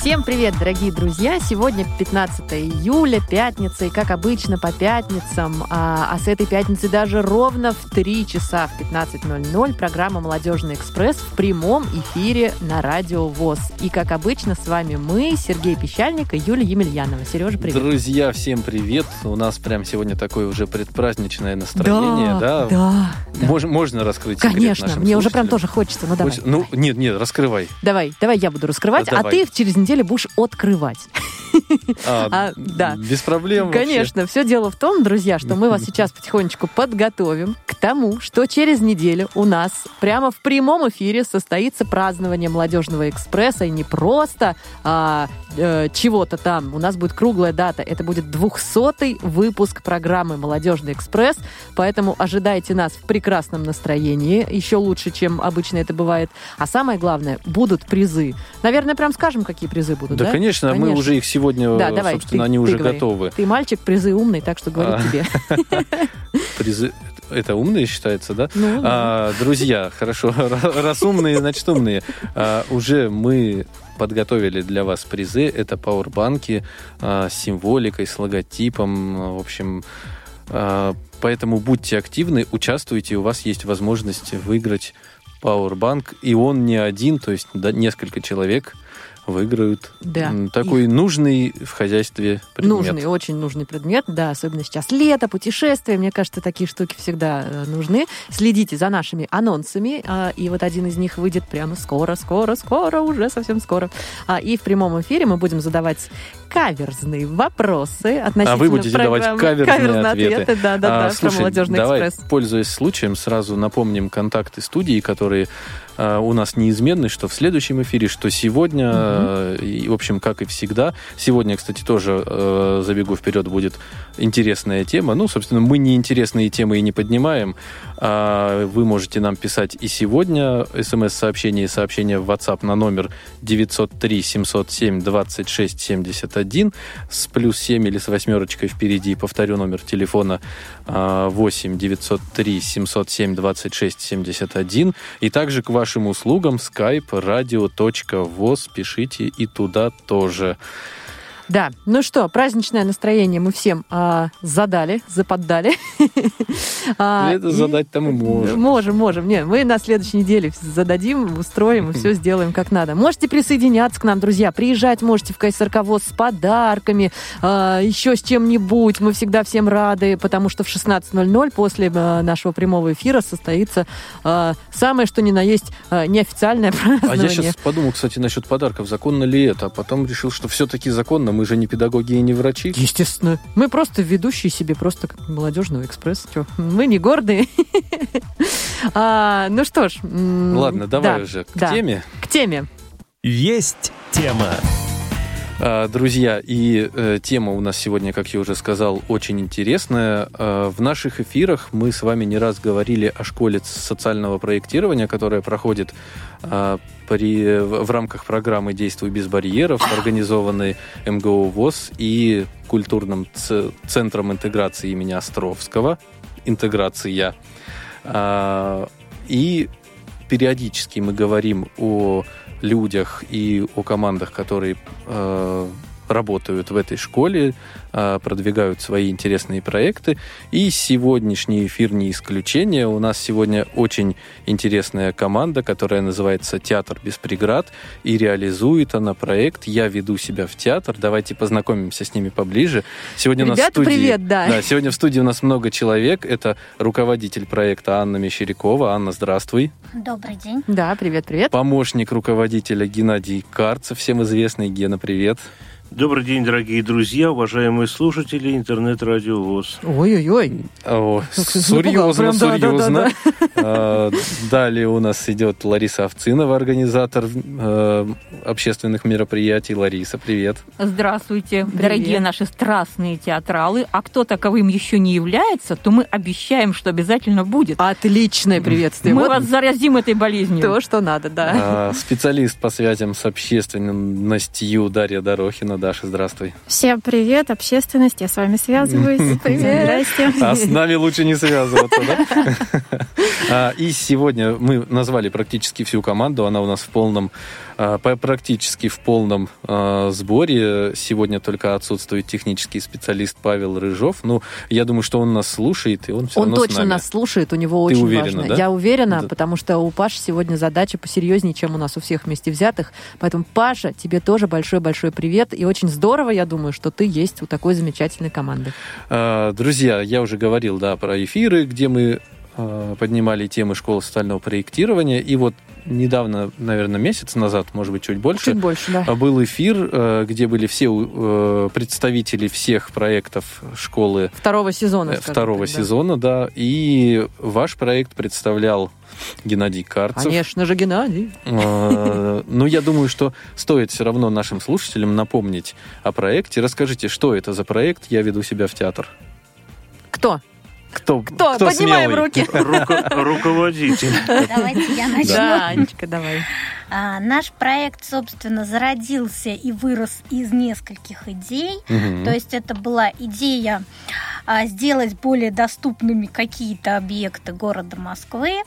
Всем привет, дорогие друзья! Сегодня 15 июля, пятница, и как обычно по пятницам, а, а с этой пятницы даже ровно в 3 часа в 15.00 программа «Молодежный экспресс» в прямом эфире на Радио ВОЗ. И как обычно с вами мы, Сергей Пещальник и Юлия Емельянова. Сережа, привет! Друзья, всем привет! У нас прям сегодня такое уже предпраздничное настроение, да? Да, да. Мож, можно раскрыть Конечно, мне уже прям тоже хочется, ну давай. Хочешь- Ну, нет, нет, раскрывай. Давай, давай я буду раскрывать, а Давай. ты через неделю будешь открывать. А, А, да. Без проблем вообще. Конечно, все дело в том, друзья, что мы вас сейчас потихонечку подготовим к тому, что через неделю у нас прямо в прямом эфире состоится празднование молодежного экспресса и не просто а, э, чего-то там. У нас будет круглая дата. Это будет 200-й выпуск программы «Молодежный экспресс», поэтому ожидайте нас в прекрасном настроении, еще лучше, чем обычно это бывает. А самое главное, будут призы. Наверное, прям скажем, какие призы будут, Да, да? конечно, мы Конечно. уже их сегодня, Да, давай, собственно, ты- они ты уже говори. готовы. Ты мальчик, призы умный, так что говорю А. тебе. Призы... Это умные считается, да? Ну, А, друзья, хорошо, раз умные, значит умные. А, уже мы подготовили для вас призы. Это пауэрбанки а, с символикой, с логотипом. а, В общем, а, поэтому будьте активны, участвуйте. У вас есть возможность выиграть пауэрбанк. И он не один, то есть да, несколько человек выиграют Да. такой нужный в хозяйстве предмет. Нужный, очень нужный предмет, да, особенно сейчас лето, путешествия, мне кажется, такие штуки всегда э, нужны. Следите за нашими анонсами, а, и вот один из них выйдет прямо скоро, скоро, скоро, уже совсем скоро. А, И в прямом эфире мы будем задавать каверзные вопросы относительно А вы будете давать программы. каверзные ответы. да, да, А, да, про слушай, молодежный давай, экспресс. пользуясь случаем, сразу напомним контакты студии, которые у нас неизменны, что в следующем эфире, что сегодня, а, и, в общем, как и всегда. Сегодня, кстати, тоже э, забегу вперед, будет интересная тема. Ну, собственно, мы не интересные темы и не поднимаем. А вы можете нам писать и сегодня смс-сообщение и сообщение в WhatsApp на номер 903 707 26 71 с плюс 7 или с восьмерочкой впереди. Повторю номер телефона а, 8 903 707 26 71. И также к вашим услугам skype radio.voz. Пишите и туда тоже. Да, ну что, праздничное настроение мы всем а, задали, заподдали. А, Это и- задать-то мы можем. Можем, можем. Нет, мы на следующей неделе зададим, устроим и все сделаем как надо. Можете присоединяться к нам, друзья. Приезжать можете в КСРК ВОЗ с подарками, а, еще с чем-нибудь. Мы всегда всем рады, потому что в 16.00 после а, нашего прямого эфира состоится а, самое, что ни на есть, а, неофициальное А празднование. я сейчас подумал, кстати, насчет подарков. Законно ли это? А потом решил, что все-таки законно. Мы же не педагоги и не врачи. Естественно. Мы просто ведущие себе просто как молодежного экспресса. Чё, Мы не гордые. А, Ну что ж. Ладно, давай да, уже к да. теме. К теме. Есть тема. А, Друзья, и э, тема у нас сегодня, как я уже сказал, очень интересная. А, В наших эфирах мы с вами не раз говорили о школе социального проектирования, которая проходит при, в, рамках программы «Действуй без барьеров», организованной МГУ ВОЗ и культурным центром интеграции имени Островского. Интеграция. И периодически мы говорим о людях и о командах, которые э, работают в этой школе, э, продвигают свои интересные проекты. И сегодняшний эфир не исключение. У нас сегодня очень интересная команда, которая называется «Театр без преград», и реализует она проект «Я веду себя в театр». Давайте познакомимся с ними поближе. Сегодня у нас в Ребята, студии... привет, да. Да, сегодня в студии у нас много человек. Это руководитель проекта Анна Мещерякова. Анна, здравствуй. Добрый день. Да, привет, привет. Помощник руководителя Геннадий Карцев, всем известный. Гена, привет. Добрый день, дорогие друзья, уважаемые слушатели интернет-радио ВОЗ. Ой-ой-ой. О, серьезно, серьезно. А, Далее у нас идет Лариса Овцинова, организатор э, общественных мероприятий. Лариса, привет. Здравствуйте, Привет. дорогие наши страстные театралы. А кто таковым еще не является, то мы обещаем, что обязательно будет. Отличное приветствие. мы Вот вас заразим этой болезнью. то, что надо, да. А, Специалист по связям с общественностью Дарья Дорохина. Даша, здравствуй. Всем привет, общественность, я с вами связываюсь. Привет. Здрасте. А с нами лучше не связываться, да? А, И сегодня мы назвали практически всю команду, она у нас в полном, по- практически в полном а, сборе. Сегодня только отсутствует технический специалист Павел Рыжов. Ну, я думаю, что он нас слушает, и он все Он точно нас слушает, у него Ты очень уверена, важно. да? Я уверена, Да. потому что у Паши сегодня задача посерьезнее, чем у нас у всех вместе взятых. Поэтому, Паша, тебе тоже большой-большой привет. И очень здорово, я думаю, что ты есть у такой замечательной команды. А, Друзья, я уже говорил, да, про эфиры, где мы а, поднимали темы школы социального проектирования. И вот недавно, наверное, месяц назад, может быть, чуть больше, Чуть больше, да. А Был эфир, э, где были все э, представители всех проектов школы Второго сезона. э, второго так, да. сезона, да. И ваш проект представлял Геннадий Карцев. Конечно же, Геннадий. Э, Но я думаю, что стоит все равно нашим слушателям напомнить о проекте. Расскажите, что это за проект «Я веду себя в театр». Кто? Кто, Кто? Поднимаем смелый? руки. Руко- руководитель. Давайте я начну. Да, Анечка, давай. А, наш проект, собственно, зародился и вырос из нескольких идей. Мгм. То есть это была идея а, сделать более доступными какие-то объекты города Москвы.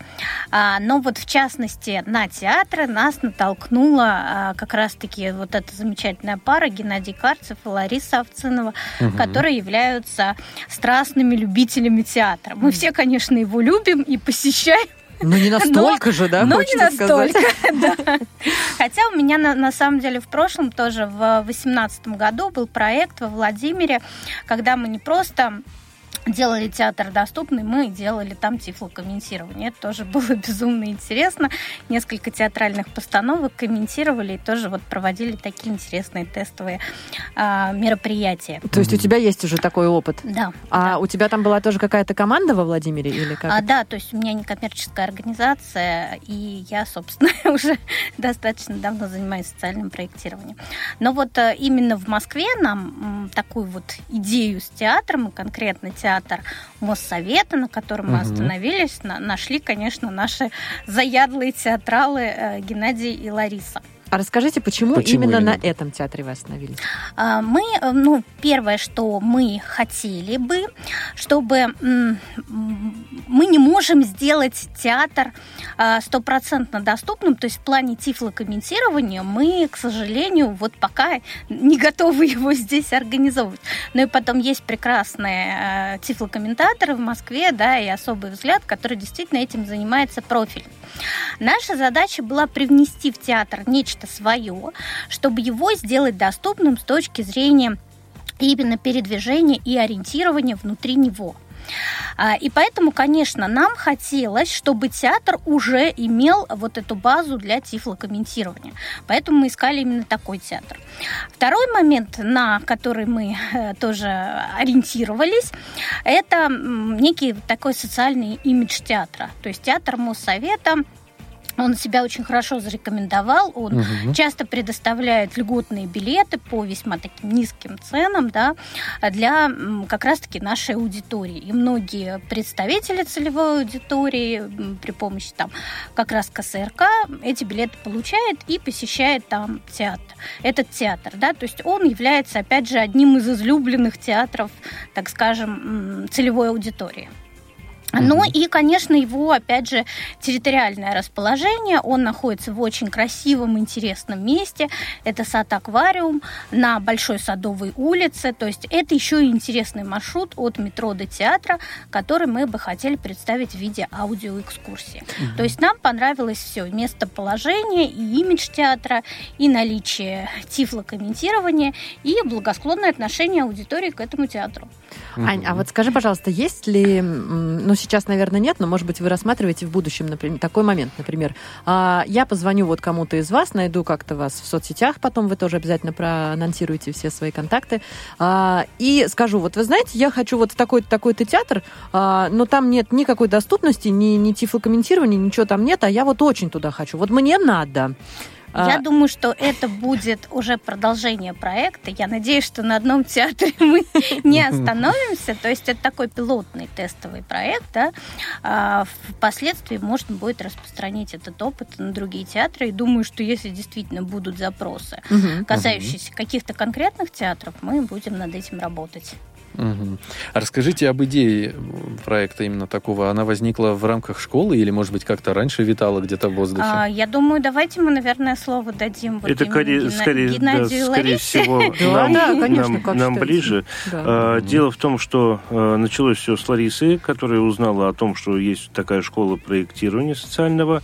А, но вот в частности на театры нас натолкнула а, как раз-таки вот эта замечательная пара Геннадий Карцев и Лариса Овцинова, Мгм. которые являются страстными любителями театра. Мы все, конечно, его любим и посещаем. Ну, не настолько же, да, Но не сказать. настолько, да. Хотя у меня на, на самом деле в прошлом тоже в восемнадцатом году был проект во Владимире, когда мы не просто делали театр доступный, мы делали там тифлокомментирование. Это тоже было безумно интересно. Несколько театральных постановок комментировали и тоже вот проводили такие интересные тестовые а, мероприятия. То есть у тебя есть уже такой опыт? Да. А да. у тебя там была тоже какая-то команда во Владимире или как? А, да, то есть у меня некоммерческая организация, и я, собственно, уже достаточно давно занимаюсь социальным проектированием. Но вот э, именно в Москве нам такую вот идею с театром, и конкретно театр Моссовета, на котором мы Мгм. остановились, на- нашли, конечно, наши заядлые театралы э, Геннадий и Лариса. А расскажите, почему, Почему именно, именно? на этом театре вы остановились? А, Мы, э, ну, первое, что мы хотели бы, чтобы мы не можем сделать театр а, стопроцентно доступным, то есть в плане тифлокомментирования мы, к сожалению, вот пока не готовы его здесь организовывать. Но и потом есть прекрасные э, тифлокомментаторы в Москве, да, и особый взгляд, который действительно этим занимается профиль. Наша задача была привнести в театр нечто свое, чтобы его сделать доступным с точки зрения именно передвижения и ориентирования внутри него. А, И поэтому, конечно, нам хотелось, чтобы театр уже имел вот эту базу для тифлокомментирования. Поэтому мы искали именно такой театр. Второй момент, на который мы э, тоже ориентировались, это некий такой социальный имидж театра. То есть театр Моссовета он себя очень хорошо зарекомендовал, он Мгм. часто предоставляет льготные билеты по весьма таким низким ценам да, для как раз-таки нашей аудитории. И многие представители целевой аудитории при помощи там как раз КСРК эти билеты получает и посещает там театр. Этот театр, да, то есть он является, опять же, одним из излюбленных театров, так скажем, целевой аудитории. Ну и, конечно, его, опять же, территориальное расположение. Он находится в очень красивом, интересном месте. Это сад-аквариум на Большой Садовой улице. То есть это еще и интересный маршрут от метро до театра, который мы бы хотели представить в виде аудиоэкскурсии. То есть нам понравилось все. Местоположение и имидж театра, и наличие тифлокомментирования, и благосклонное отношение аудитории к этому театру. Ань, а вот скажи, пожалуйста, есть ли, ну сейчас, наверное, нет, но, может быть, вы рассматриваете в будущем, например, такой момент, например, а, я позвоню вот кому-то из вас, найду как-то вас в соцсетях, потом вы тоже обязательно проанонсируете все свои контакты, а, и скажу, вот вы знаете, я хочу вот в такой-то, такой-то театр, а, но там нет никакой доступности, ни, ни тифлокомментирования, ничего там нет, а я вот очень туда хочу, вот мне надо. Я А, думаю, что это будет уже продолжение проекта. Я надеюсь, что на одном театре мы не остановимся. То есть это такой пилотный тестовый проект. Да? А впоследствии можно будет распространить этот опыт на другие театры. И думаю, что если действительно будут запросы, касающиеся каких-то конкретных театров, мы будем над этим работать. Мгм. А расскажите об идее проекта именно такого. Она возникла в рамках школы или, может быть, как-то раньше витала где-то в воздухе? А, я думаю, давайте мы, наверное, слово дадим вот Это скорее, Гена- скорее, да, Геннадию скорее всего нам, да, конечно, нам- как нам ближе. Да. А. Дело в том, что э, началось все с Ларисы, которая узнала о том, что есть такая школа проектирования социального,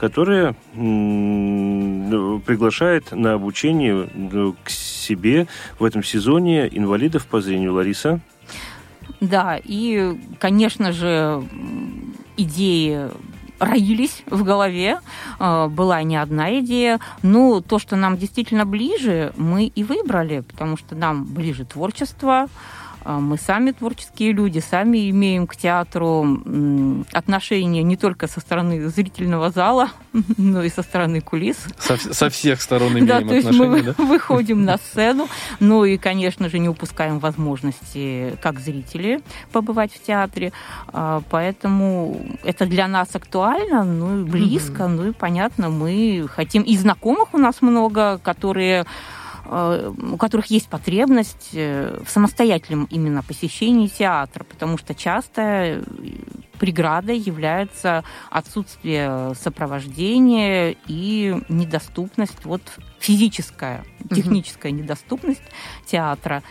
которая ну, приглашает на обучение ну, к себе в этом сезоне инвалидов по зрению. Лариса? Да, и, конечно же, идеи роились в голове, э, была не одна идея, но то, что нам действительно ближе, мы и выбрали, потому что нам ближе творчество, э, мы сами творческие люди, сами имеем к театру отношения не только со стороны зрительного зала, но и со стороны кулис. Со, со всех сторон имеем Да, то есть мы да? выходим на сцену, ну и, конечно же, не упускаем возможности, как зрители, побывать в театре. А, Поэтому это для нас актуально, ну и близко, ну и понятно, мы хотим. И знакомых у нас много, которые у которых есть потребность э, в самостоятельном именно посещении театра, потому что часто э, преградой является отсутствие сопровождения и недоступность, вот физическая, техническая недоступность театра,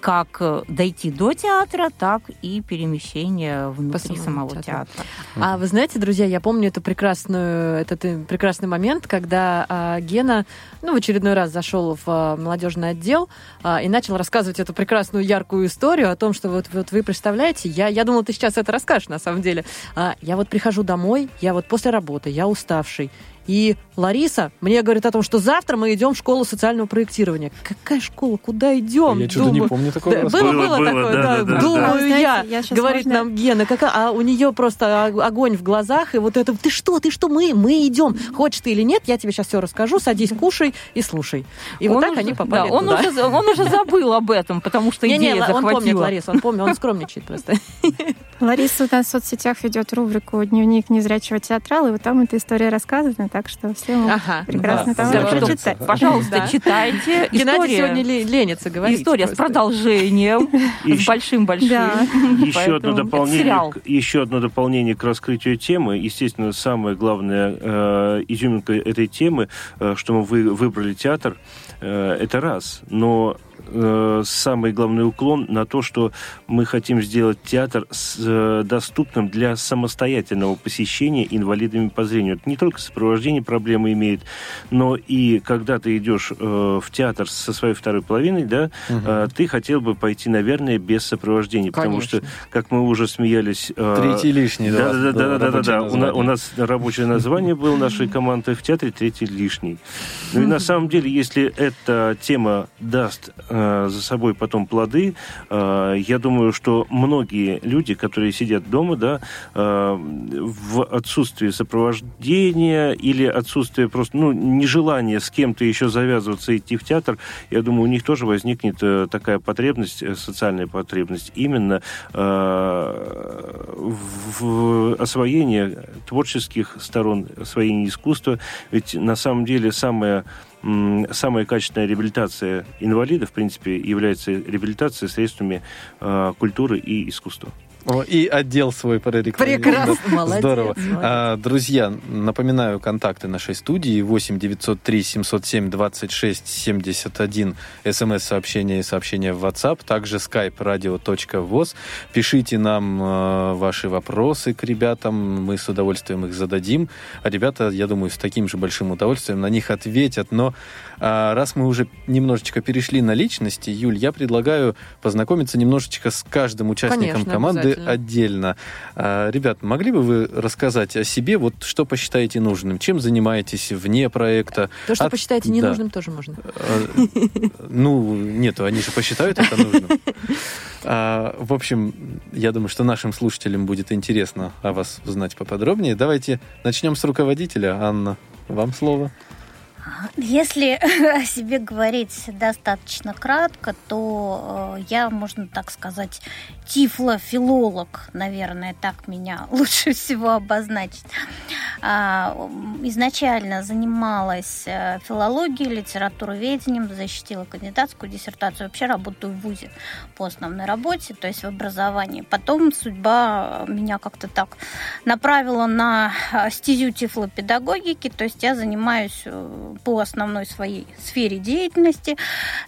как э, дойти до театра, так и перемещение внутри самому самого театру. театра. А вы знаете, друзья, я помню эту прекрасную, этот э, прекрасный момент, когда а, Гена, ну, в очередной раз зашел в а, молодежный отдел а, и начал рассказывать эту прекрасную, яркую историю о том, что вот, вот вы представляете, я, я думала, ты сейчас это расскажешь, на самом деле. А, я вот прихожу домой, я вот после работы, я уставший, и Лариса мне говорит о том, что завтра мы идем в школу социального проектирования. Какая школа? Куда идем? Я что-то не помню такого. Да, было, Было, было, такое, да, да. да, да, Думаю да. Знаете, я, я говорит можно- нам Гена, какая, а у нее просто о- огонь в глазах, и вот это, ты что, ты что, мы, мы идем. Хочешь ты или нет, я тебе сейчас все расскажу, садись, кушай и слушай. И вот Он так уже- они попали да, он, туда. уже, он уже забыл об этом, потому что идея он помнит захватила. Ларису, он помнит, он скромничает просто. Лариса у нас в соцсетях ведет рубрику «Дневник незрячего театрала», и вот там эта история рассказана, так что все Ага. прекрасно Да, там да. прочитать. Пожалуйста, Да. читайте. Геннадий История, сегодня ле- ленится говорить. история с продолжением, с большим-большим. Да. Еще одно, дополнение, еще одно дополнение к раскрытию темы. Естественно, самая главная э, изюминка этой темы, э, что мы вы, выбрали театр, э, это раз. Но э, самый главный уклон на то, что мы хотим сделать театр с, э, доступным для самостоятельного посещения инвалидами по зрению. Это не только сопровождение проблемы имеет, но и когда ты идешь э, в театр со своей второй половиной, да, Мгм. э, ты хотел бы пойти, наверное, без сопровождения, потому что Конечно. как мы уже смеялись... э, Третий лишний, да. да, да, да, да, да, да. У, на- у нас рабочее название было нашей команды в театре третий лишний. Ну и на самом деле, если эта тема даст э, за собой потом плоды, э, я думаю, что многие люди, которые сидят дома, да, э, в отсутствии сопровождения или отсутствие просто, ну, нежелания с кем-то еще завязываться идти в театр, я думаю, у них тоже возникнет э, такая потребность, э, социальная потребность, именно э, в освоение творческих сторон, освоение искусства. Ведь на самом деле самая м, Самая качественная реабилитация инвалидов, в принципе, является реабилитацией средствами э, культуры и искусства. О, и отдел свой прорекламировал. Прекрасно, Да, молодец, Здорово. молодец. А, друзья, напоминаю контакты нашей студии 8 903 707 26 71 смс-сообщение и сообщение в WhatsApp, также skype radio.voz. Пишите нам э, ваши вопросы к ребятам, мы с удовольствием их зададим. А ребята, я думаю, с таким же большим удовольствием на них ответят. Но раз мы уже немножечко перешли на личности, Юль, я предлагаю познакомиться немножечко с каждым участником Конечно, команды отдельно. А, Ребят, могли бы вы рассказать о себе, вот что посчитаете нужным? Чем занимаетесь вне проекта? То, что От- посчитаете да. ненужным, тоже можно. А, Ну, нет, они же посчитают это нужным. А, В общем, я думаю, что нашим слушателям будет интересно о вас узнать поподробнее. Давайте начнем с руководителя. Анна, вам слово. Если о себе говорить достаточно кратко, то э, я, можно так сказать, тифлофилолог, наверное, так меня лучше всего обозначить. А, изначально занималась э, филологией, литературоведением, защитила кандидатскую диссертацию. Вообще работаю в ВУЗе по основной работе, то есть в образовании. Потом судьба меня как-то так направила на э, стезю тифлопедагогики, то есть я занимаюсь по основной своей сфере деятельности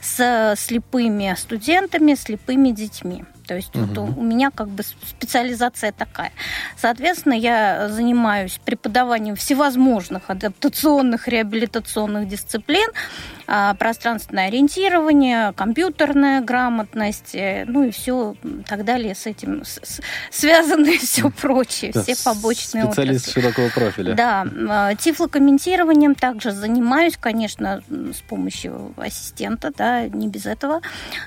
с слепыми студентами, слепыми детьми. То есть угу. вот у, у меня как бы специализация такая. Соответственно, я занимаюсь преподаванием всевозможных адаптационных, реабилитационных дисциплин, пространственное ориентирование, компьютерная грамотность, э, ну и все так далее с этим с, связанное все прочее, да, все побочные Специалист отрасли. широкого профиля. Да, а, тифлокомментированием также занимаюсь, конечно, с помощью ассистента, да, не без этого,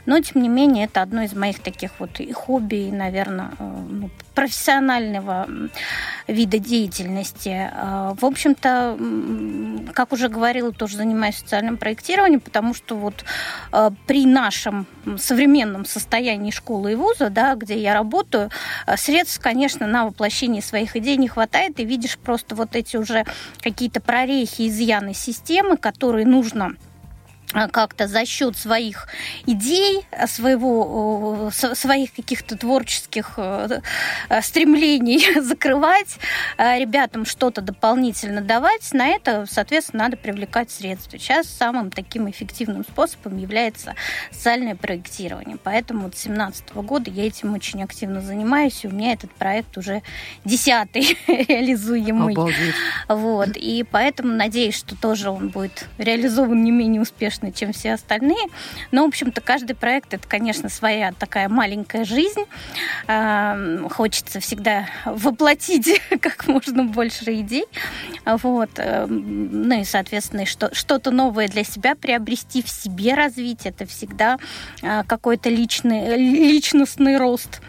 но тем не менее это одно из моих таких вот и хобби, и, наверное, э, ну, профессионального вида деятельности. А, в общем-то, как уже говорила, тоже занимаюсь социальным проектированием, потому что вот а, при нашем современном состоянии школы и вуза, да, где я работаю, а, средств, конечно, на воплощение своих идей не хватает, и видишь просто вот эти уже какие-то прорехи, изъяны системы, которые нужно Э, как-то за счет своих идей, э, своего, своих каких-то творческих э, стремлений закрывать, ребятам что-то дополнительно давать, на это, соответственно, надо привлекать средства. Сейчас самым таким эффективным способом является социальное проектирование. Поэтому с 2017 года я этим очень активно занимаюсь, и у меня этот проект уже десятый реализуемый. Обалдеть. Вот. И поэтому надеюсь, что тоже он будет реализован не менее успешно успешны, чем все остальные. Но, в общем-то, каждый проект это, конечно, своя такая маленькая жизнь. Хочется всегда воплотить как можно больше идей. Вот. Эм, ну и, соответственно, что, что-то новое для себя приобрести, в себе развить. Это всегда а, какой-то личный, личностный рост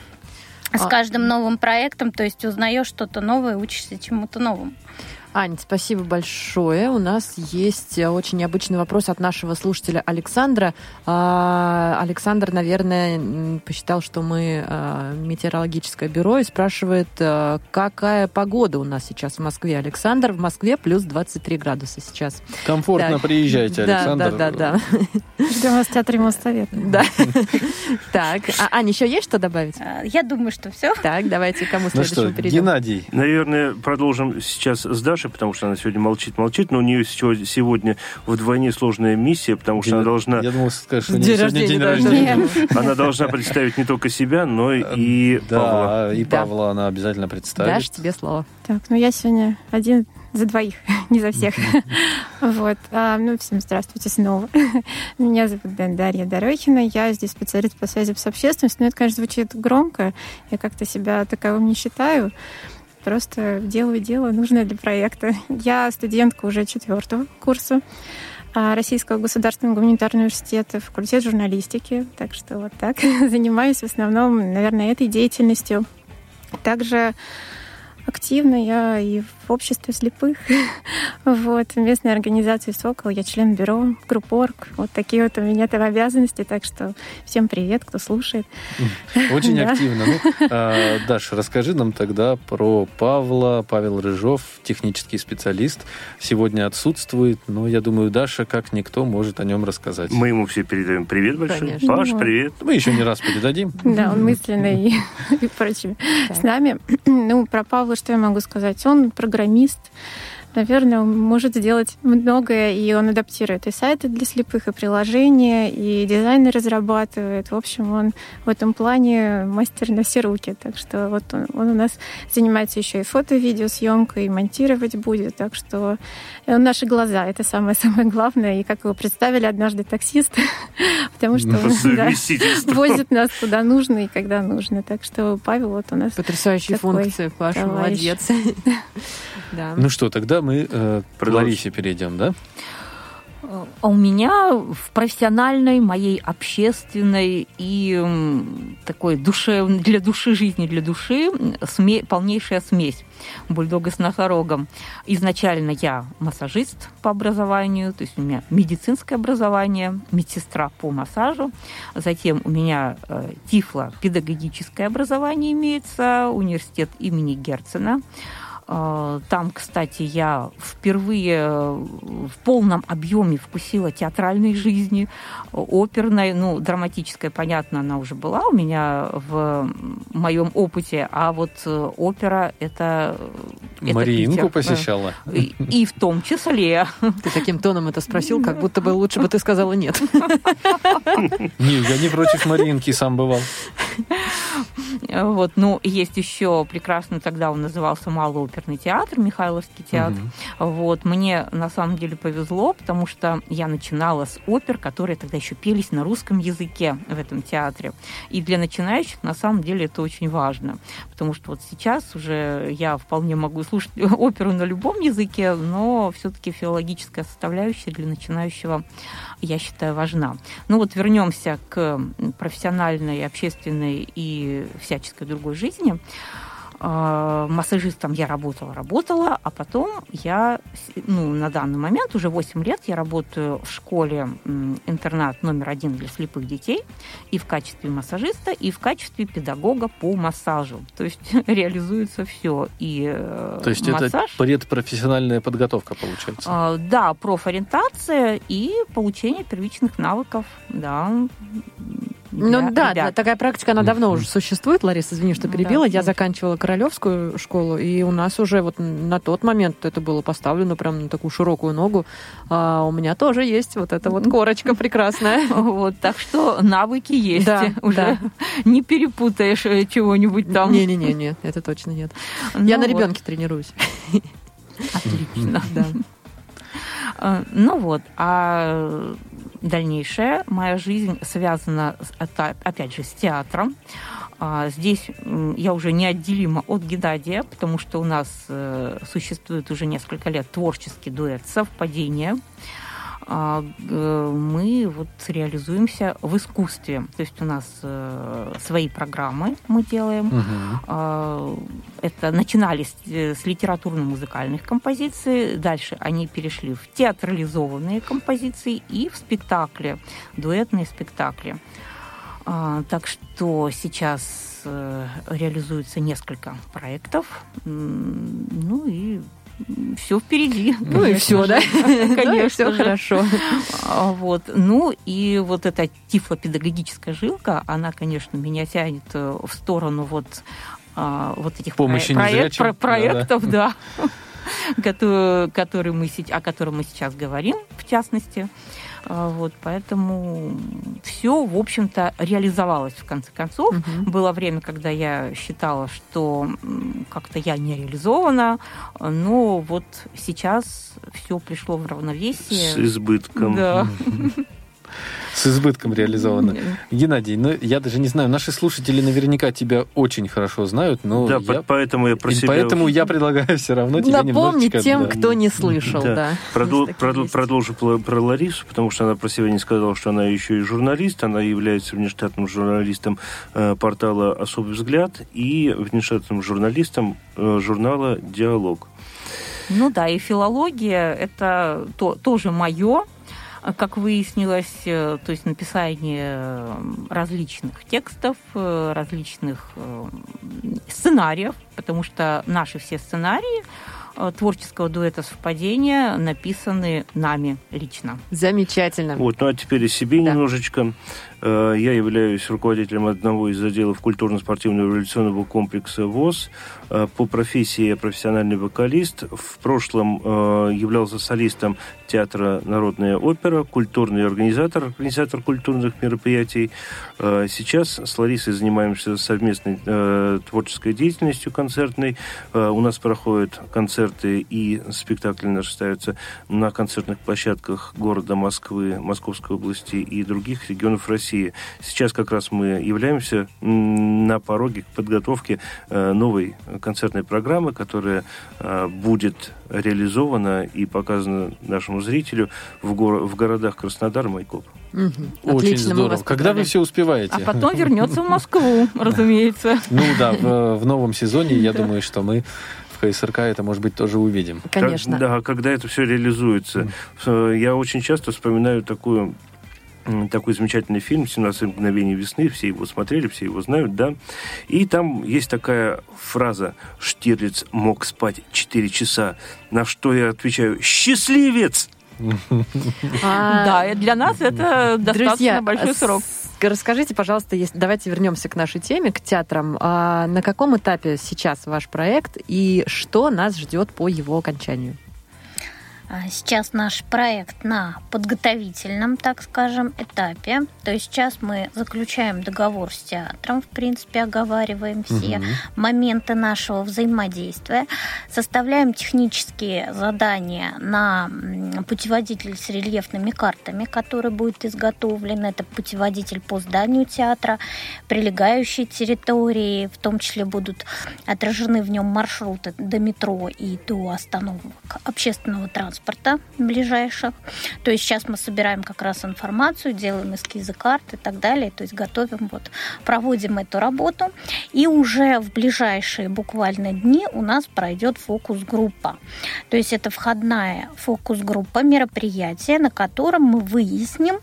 с а каждым новым проектом, то есть узнаешь что-то новое, учишься чему-то новому. Ань, спасибо большое. У нас есть э, очень необычный вопрос от нашего слушателя Александра. А, Александр, наверное, посчитал, что мы а, метеорологическое бюро и спрашивает, а, какая погода у нас сейчас в Москве. Александр, в Москве плюс 23 градуса сейчас. Комфортно так. приезжайте, Александр. Да, да, да. Ждем вас в театре Моссовет. Да. Так, а Аня, еще есть что добавить? Я думаю, что все. Так, давайте кому следующему ну что, перейдем. Геннадий. Наверное, продолжим сейчас с Дашей Даши, потому что она сегодня молчит-молчит, но у нее сегодня вдвойне сложная миссия, потому что она должна... Я думал, скажешь, что день сегодня день рождения. Она должна представить не только себя, но и Павла. Да, и Павла она обязательно представит. Даш, тебе слово. Так, ну я сегодня один за двоих, не за всех. вот. А, ну, всем здравствуйте снова. Меня зовут Дарья Дорохина. Я здесь специалист по связи с общественностью. Но это, конечно, звучит громко. Я как-то себя таковым не считаю. Просто делаю дело нужное для проекта. Я студентка уже четвертого курса а, Российского государственного гуманитарного университета, факультет журналистики. Так что вот так. Занимаюсь в основном, наверное, этой деятельностью. Также активно я и в обществе слепых. вот, в местной организации «Сокол», я член бюро, группорг. Вот такие вот у меня там обязанности, так что всем привет, кто слушает. Очень активно. Ну, а, Даша, расскажи нам тогда про Павла. Павел Рыжов, технический специалист, сегодня отсутствует, но я думаю, Даша, как никто, может о нем рассказать. Мы ему все передаем привет большой. Конечно. Паш, привет. Мы еще не раз передадим. Да, он мысленно и, и прочее. С нами. Ну, про Павла что я могу сказать? Он программист, программист наверное, он может сделать многое, и он адаптирует и сайты для слепых, и приложения, и дизайны разрабатывает. В общем, он в этом плане мастер на все руки. Так что вот он, он у нас занимается еще и фото-видеосъемкой, и монтировать будет. Так что он наши глаза, это самое-самое главное. И как его представили однажды таксист, потому что он да, возит нас куда нужно и когда нужно. Так что Павел вот у нас Потрясающие функции, Паша, молодец. Ну что, тогда мы э, к Ларисе перейдем, да? А у меня в профессиональной, моей общественной и такой душе, для души жизни, для души сме, полнейшая смесь бульдога с носорогом. Изначально я массажист по образованию, то есть у меня медицинское образование, медсестра по массажу. Затем у меня э, тифло-педагогическое образование имеется, университет имени Герцена. Э, Там, кстати, я впервые в полном объеме вкусила театральной жизни, оперной, ну, драматическая, понятно, она уже была у меня в моем опыте, а вот э, опера это... это Мариинку Питер. посещала? И, и в том числе. Ты таким тоном это спросил, как будто бы лучше бы ты сказала нет. Не, я не против Мариинки, сам бывал. Вот, ну, есть еще прекрасный, тогда он назывался Малый оперный театр, Михайловский театр. Вот, мне на самом деле повезло, потому что я начинала с опер, которые тогда еще пелись на русском языке в этом театре. И для начинающих на самом деле это очень важно, потому что вот сейчас уже я вполне могу слушать оперу на любом языке, но все-таки филологическая составляющая для начинающего, я считаю, важна. Ну вот вернемся к профессиональной, общественной и всяческой другой жизни. А, Массажистом я работала, работала, а потом я, ну, на данный момент, уже 8 лет, я работаю в школе интернат номер один для слепых детей и в качестве массажиста, и в качестве педагога по массажу. То есть реализуется все. И э, То есть это массаж, предпрофессиональная подготовка получается? а, Да, профориентация и получение первичных навыков, да. Ну да, ребят. да, такая практика, она давно уже существует. Лариса, извини, что Да. перебила. Я заканчивала Королевскую школу, и у нас уже вот на тот момент это было поставлено прям на такую широкую ногу. А у меня тоже есть вот эта вот корочка прекрасная. Вот, так что навыки есть. Да, Уже да. не перепутаешь э, чего-нибудь там. Не-не-не, не, это точно нет. Ну Я на ребенке тренируюсь. Отлично. Да. Э, Ну вот, а дальнейшая моя жизнь связана, опять же, с театром. А, Здесь я уже неотделима от Геннадия, потому что у нас э, существует уже несколько лет творческий дуэт «Совпадение». А, Мы вот реализуемся в искусстве. То есть у нас э, свои программы мы делаем. А, Это начинались э, с литературно-музыкальных композиций, дальше они перешли в театрализованные композиции и в спектакли, дуэтные спектакли. А, Так что сейчас э, реализуется несколько проектов. Ну и все впереди. Ну и все, да? Конечно все же. хорошо. А, Вот. Ну и вот эта тифлопедагогическая жилка, она, конечно, меня тянет э, в сторону вот, а, вот этих Помощи проектов, да, которые мы, о котором мы сейчас говорим, в частности. А, Вот, поэтому все, в общем-то, реализовалось в конце концов. Мгм. Было время, когда я считала, что как-то я не реализована, но вот сейчас все пришло в С равновесие. избытком. Да. С избытком реализовано. Геннадий, ну я даже не знаю, наши слушатели наверняка тебя очень хорошо знают, но да, Ну, я- по- поэтому я про себя... поэтому я предлагаю все равно тебе Напомнить тем, да. кто не слышал, Да. да. Продол- продол- продолжу про, про Ларису, потому что она про себя не сказала, что она еще и журналист. Она является внештатным журналистом э, портала «Особый взгляд» и внештатным журналистом э, журнала «Диалог». Ну да, и филология это то, тоже мое, как выяснилось, э, то есть написание э, различных текстов, э, различных сценариев, потому что наши все сценарии творческого дуэта совпадения написаны нами лично. Замечательно. Вот, ну а теперь о себе Да. немножечко. Э, Я являюсь руководителем одного из отделов культурно-спортивного революционного комплекса ВОЗ. Э, По профессии я профессиональный вокалист. В прошлом э, являлся солистом театра «Народная опера», культурный организатор, организатор культурных мероприятий. Сейчас с Ларисой занимаемся совместной творческой деятельностью концертной. У нас проходят концерты и спектакли наши ставятся на концертных площадках города Москвы, Московской области и других регионов России. России. Сейчас как раз мы являемся на пороге подготовки э, новой концертной программы, которая э, будет реализована и показана нашему зрителю в, гор- в городах Краснодар и Майкоп. Очень Отлично, здорово. Когда вы все успеваете? А потом вернется в Москву, разумеется. Ну да, в, в новом сезоне, я думаю, что мы в КСРК это, может быть, тоже увидим. Конечно. Как- да, когда это все реализуется. Э, Я очень часто вспоминаю такую такой замечательный фильм «17 мгновений весны». Все его смотрели, все его знают, да. И там есть такая фраза «Штирлиц мог спать 4 часа». На что я отвечаю «Счастливец!» А, Да, для нас это достаточно Друзья, большой срок. Расскажите, пожалуйста, если- давайте вернемся к нашей теме, к театрам. А на каком этапе сейчас ваш проект и что нас ждет по его окончанию? А Сейчас наш проект на подготовительном, так скажем, этапе. То есть сейчас мы заключаем договор с театром, в принципе, оговариваем все Мгм. моменты нашего взаимодействия, составляем технические задания на путеводитель с рельефными картами, который будет изготовлен. Это путеводитель по зданию театра, прилегающие территории, в том числе будут отражены в нем маршруты до метро и до остановок общественного транспорта ближайших. То есть сейчас мы собираем как раз информацию, делаем эскизы карт и так далее, то есть готовим, вот, проводим эту работу. И уже в ближайшие буквально дни у нас пройдет фокус-группа. То есть это входная фокус-группа мероприятия, на котором мы выясним,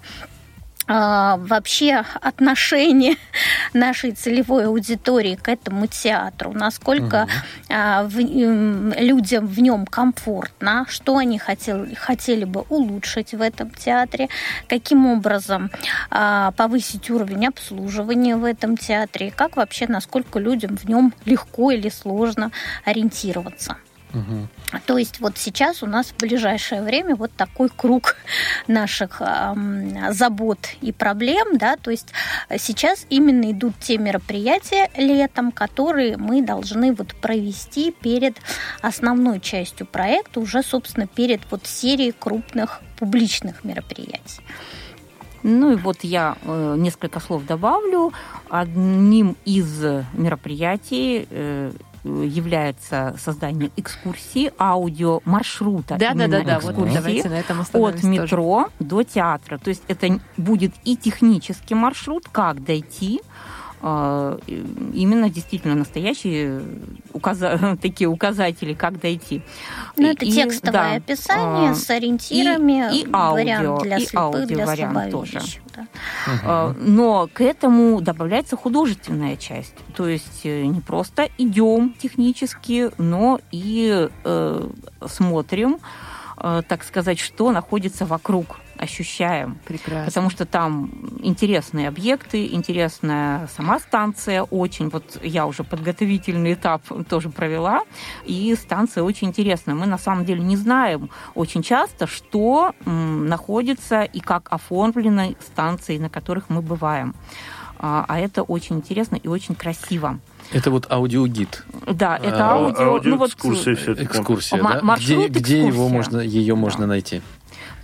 вообще отношение нашей целевой аудитории к этому театру, насколько а, в- людям в нем комфортно, что они хотели, хотели бы улучшить в этом театре, каким образом а, повысить уровень обслуживания в этом театре, и как вообще, насколько людям в нем легко или сложно ориентироваться. Мгм. То есть вот сейчас у нас в ближайшее время вот такой круг наших ам, забот и проблем, да, то есть сейчас именно идут те мероприятия летом, которые мы должны вот провести перед основной частью проекта, уже, собственно, перед вот серией крупных публичных мероприятий. Ну и вот я э, несколько слов добавлю. Одним из мероприятий э, является создание экскурсии, аудиомаршрута. Да, да, да, да. Вот экскурсии давайте на этом от остановимся тоже. метро до театра. То есть это будет и технический маршрут, как дойти, именно действительно настоящие указа- такие указатели, как дойти. Ну, И- это и, текстовое да, описание а, с ориентирами, и аудио, вариант для и слепых, для аудиовариант тоже. да. Э, Но к этому добавляется художественная часть. То есть э, не просто идем технически, но и э, смотрим, э, так сказать, что находится вокруг, ощущаем. Прекрасно. Потому что там интересные объекты, интересная сама станция очень. Вот я уже подготовительный этап тоже провела, и станция очень интересная. Мы на самом деле не знаем очень часто, что находится и как оформлены станции, на которых мы бываем. А а это очень интересно и очень красиво. Это вот аудиогид, Да, это А, аудио. ну, вот, Аудиоэкскурсия все-таки. экскурсия, Ма- да? маршрут, где, где его экскурсия. можно, ее Да. можно найти?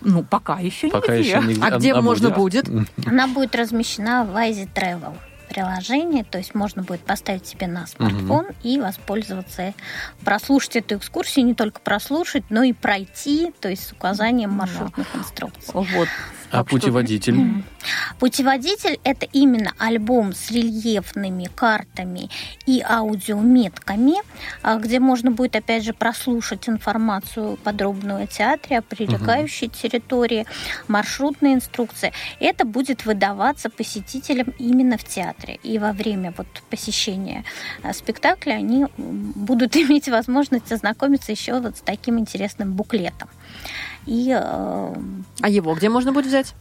Ну, пока еще Пока нигде. еще нигде. А где можно будет? Она будет размещена в Вайзе Travel приложении, то есть можно будет поставить себе на смартфон и воспользоваться, прослушать эту экскурсию, не только прослушать, но и пройти, то есть с указанием Да. маршрутных инструкций. Вот. А Так что- путеводитель? Путеводитель – это именно альбом с рельефными картами и аудиометками, а, где можно будет, опять же, прослушать информацию подробную о театре, о прилегающей территории, маршрутные инструкции. Это будет выдаваться посетителям именно в театре. И во время вот посещения а, спектакля они будут иметь возможность ознакомиться еще вот с таким интересным буклетом. И э, А его где можно будет взять?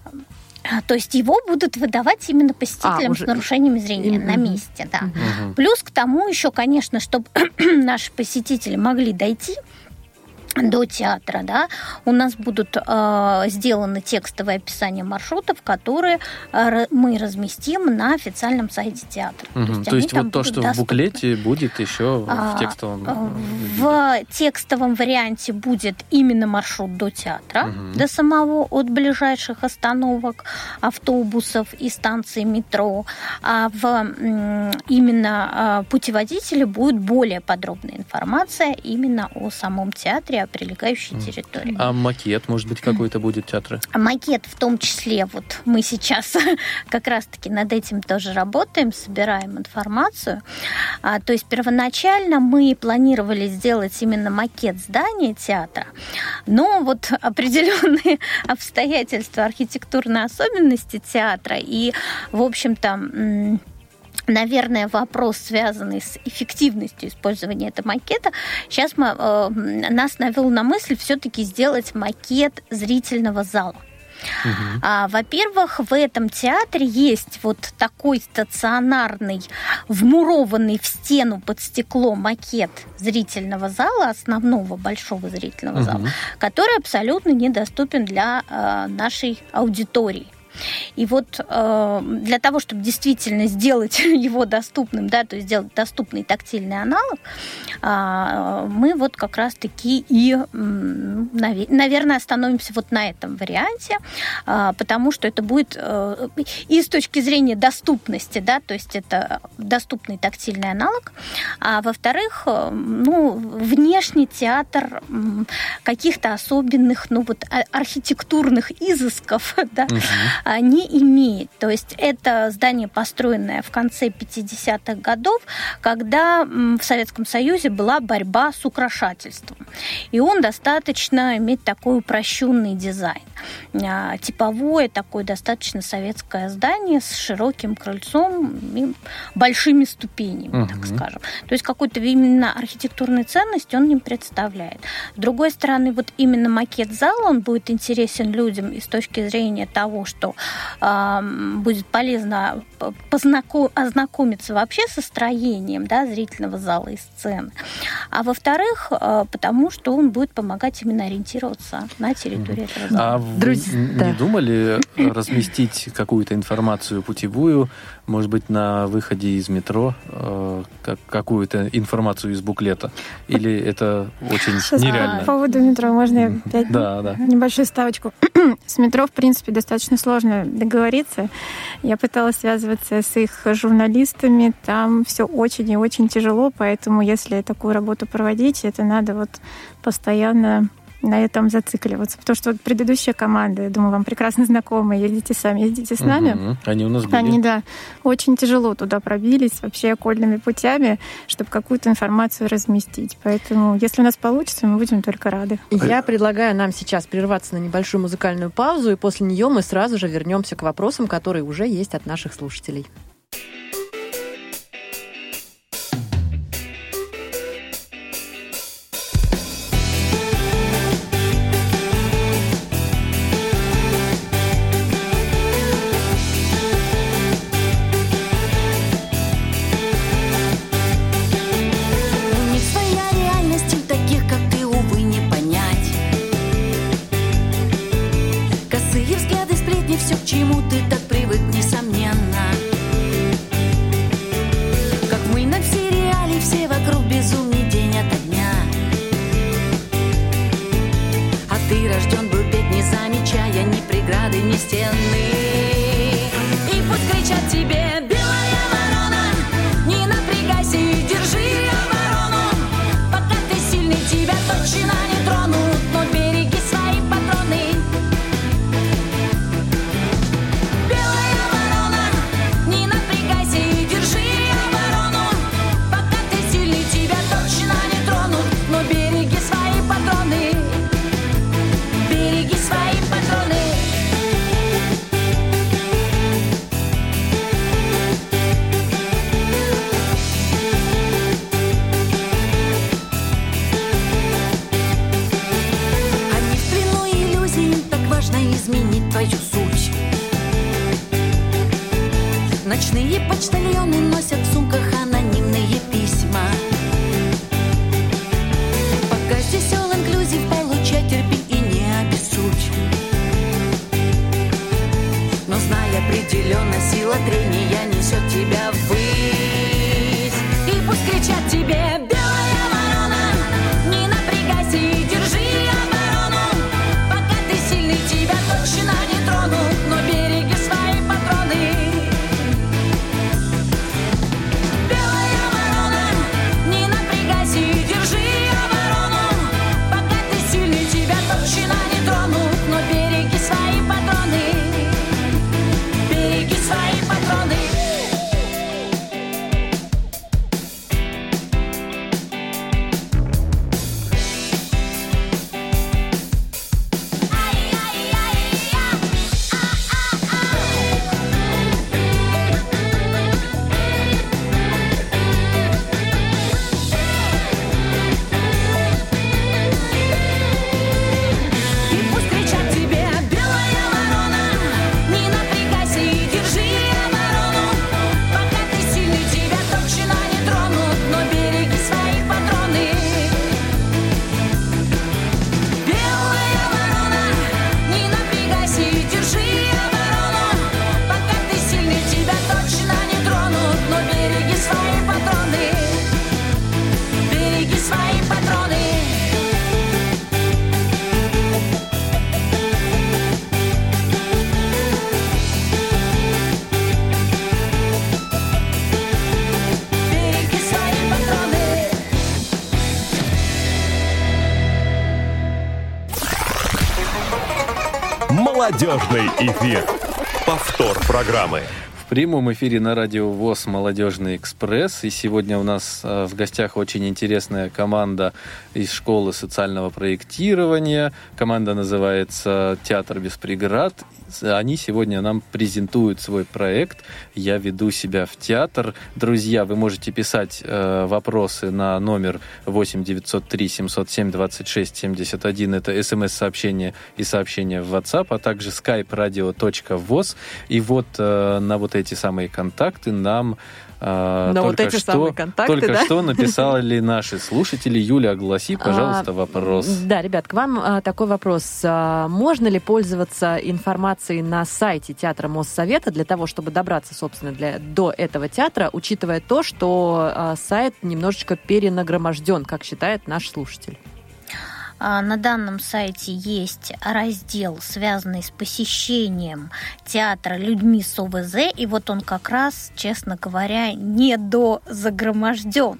а, То есть его будут выдавать именно посетителям А, уже- с нарушениями зрения Им- на месте, да. Мгм. Плюс к тому еще, конечно, чтобы наши посетители могли дойти, до театра, да, у нас будут э, сделаны текстовые описания маршрутов, которые э, мы разместим на официальном сайте театра. Угу. То есть, то есть вот то, что доступны. в буклете, будет еще в а, текстовом а, В текстовом варианте будет именно маршрут до театра, угу. до самого, от ближайших остановок автобусов и станций метро, а в именно э, путеводителе будет более подробная информация именно о самом театре, прилегающей территории. А макет, может быть, какой-то будет театра? А макет в том числе, вот мы сейчас как раз-таки над этим тоже работаем, собираем информацию. А, то есть первоначально мы планировали сделать именно макет здания театра, но вот определенные обстоятельства, архитектурные особенности театра и, в общем-то, наверное, вопрос, связанный с эффективностью использования этого макета, сейчас мы, э, нас навел на мысль все-таки сделать макет зрительного зала. Угу. А, во-первых, в этом театре есть вот такой стационарный, вмурованный в стену под стекло макет зрительного зала, основного большого зрительного угу. зала, который абсолютно недоступен для э, нашей аудитории. И вот э, для того, чтобы действительно сделать его доступным, да, то есть сделать доступный тактильный аналог, э, мы вот как раз-таки и, наверное, остановимся вот на этом варианте, э, потому что это будет э, и с точки зрения доступности, да, то есть это доступный тактильный аналог, а во-вторых, э, ну, внешний театр каких-то особенных, ну вот а, архитектурных изысков, да, угу не имеет. То есть это здание, построенное в конце 50-х годов, когда в Советском Союзе была борьба с украшательством. И он достаточно имеет такой упрощенный дизайн. А, типовое такое достаточно советское здание с широким крыльцом и большими ступенями, угу. так скажем. То есть какой-то именно архитектурной ценности он не представляет. С другой стороны, вот именно макет зала, он будет интересен людям и с точки зрения того, что будет полезно познаком, ознакомиться вообще со строением да, зрительного зала и сцены. А во-вторых, а, потому что он будет помогать именно ориентироваться на территории этого зала. А вы Друзья, не да. думали разместить какую-то информацию путевую, может быть, на выходе из метро, э, какую-то информацию из буклета? Или это очень Сейчас нереально? По поводу метро можно опять да, да. небольшую ставочку. С метро, в принципе, достаточно сложно договориться. Я пыталась связываться с их журналистами. Там все очень и очень тяжело, поэтому если такую работу проводить, это надо вот постоянно на этом зацикливаться. Потому что вот предыдущая команда, я думаю, вам прекрасно знакомы, ездите сами, ездите с нами. Угу. Они у нас были. Они, да, очень тяжело туда пробились вообще окольными путями, чтобы какую-то информацию разместить. Поэтому, если у нас получится, мы будем только рады. Я предлагаю нам сейчас прерваться на небольшую музыкальную паузу, и после нее мы сразу же вернемся к вопросам, которые уже есть от наших слушателей. Ночные почтальоны носят в сумках анонимные письма. Пока здесь all inclusive, получай, терпи и не обессудь. Но знай определенно, сила трения несет тебя ввысь. И пусть кричат тебе Молодежный эфир. Повтор программы. В прямом эфире на радио ВОЗ «Молодежный экспресс». И сегодня у нас э, в гостях очень интересная команда из школы социального проектирования. Команда называется «Театр без преград». Они сегодня нам презентуют свой проект «Я веду себя в театр». Друзья, вы можете писать э, вопросы на номер 8 903 707 26 71. Это смс-сообщение и сообщение в WhatsApp, а также skype radio.voz. И вот э, на вот эти самые контакты нам Но только вот эти что, самые контакты, Только да? что написали наши слушатели. Юля, огласи, пожалуйста, А, вопрос. Да, ребят, к вам а, такой вопрос. А, Можно ли пользоваться информацией на сайте Театра Моссовета для того, чтобы добраться, собственно, для, до этого театра, учитывая то, что а, сайт немножечко перенагроможден, как считает наш слушатель? А, На данном сайте есть раздел, связанный с посещением театра людьми с ОВЗ, и вот он как раз, честно говоря, не до загроможден.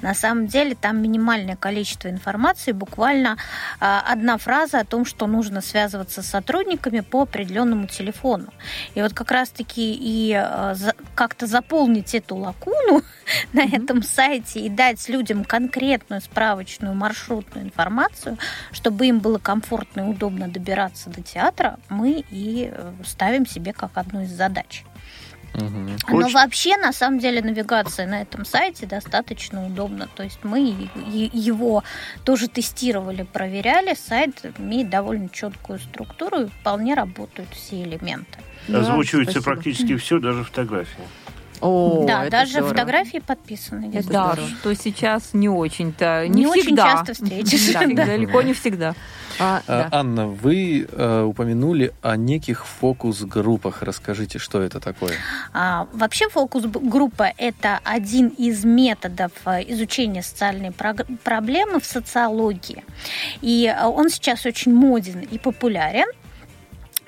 На самом деле там минимальное количество информации, буквально а, одна фраза о том, что нужно связываться с сотрудниками по определенному телефону. И вот как раз-таки и а, как-то заполнить эту лакуну на этом сайте и дать людям конкретную справочную маршрутную информацию, чтобы им было комфортно и удобно добираться до театра, мы и э, ставим себе как одну из задач. Мгм. Но Очень- вообще, на самом деле, навигация на этом сайте достаточно удобна. То есть мы его тоже тестировали, проверяли. Сайт имеет довольно четкую структуру и вполне работают все элементы. Озвучивается спасибо. практически все, даже фотографии. О, да, это даже здорово. фотографии подписаны. Это Да, здорово. что сейчас не очень-то, Не не, очень всегда. часто встретишь, Да, да. Далеко не всегда. А, А, да. Анна, вы э, упомянули о неких фокус-группах. Расскажите, что это такое? А, вообще фокус-группа – это один из методов э, изучения социальной проблемы в социологии. И э, он сейчас очень моден и популярен.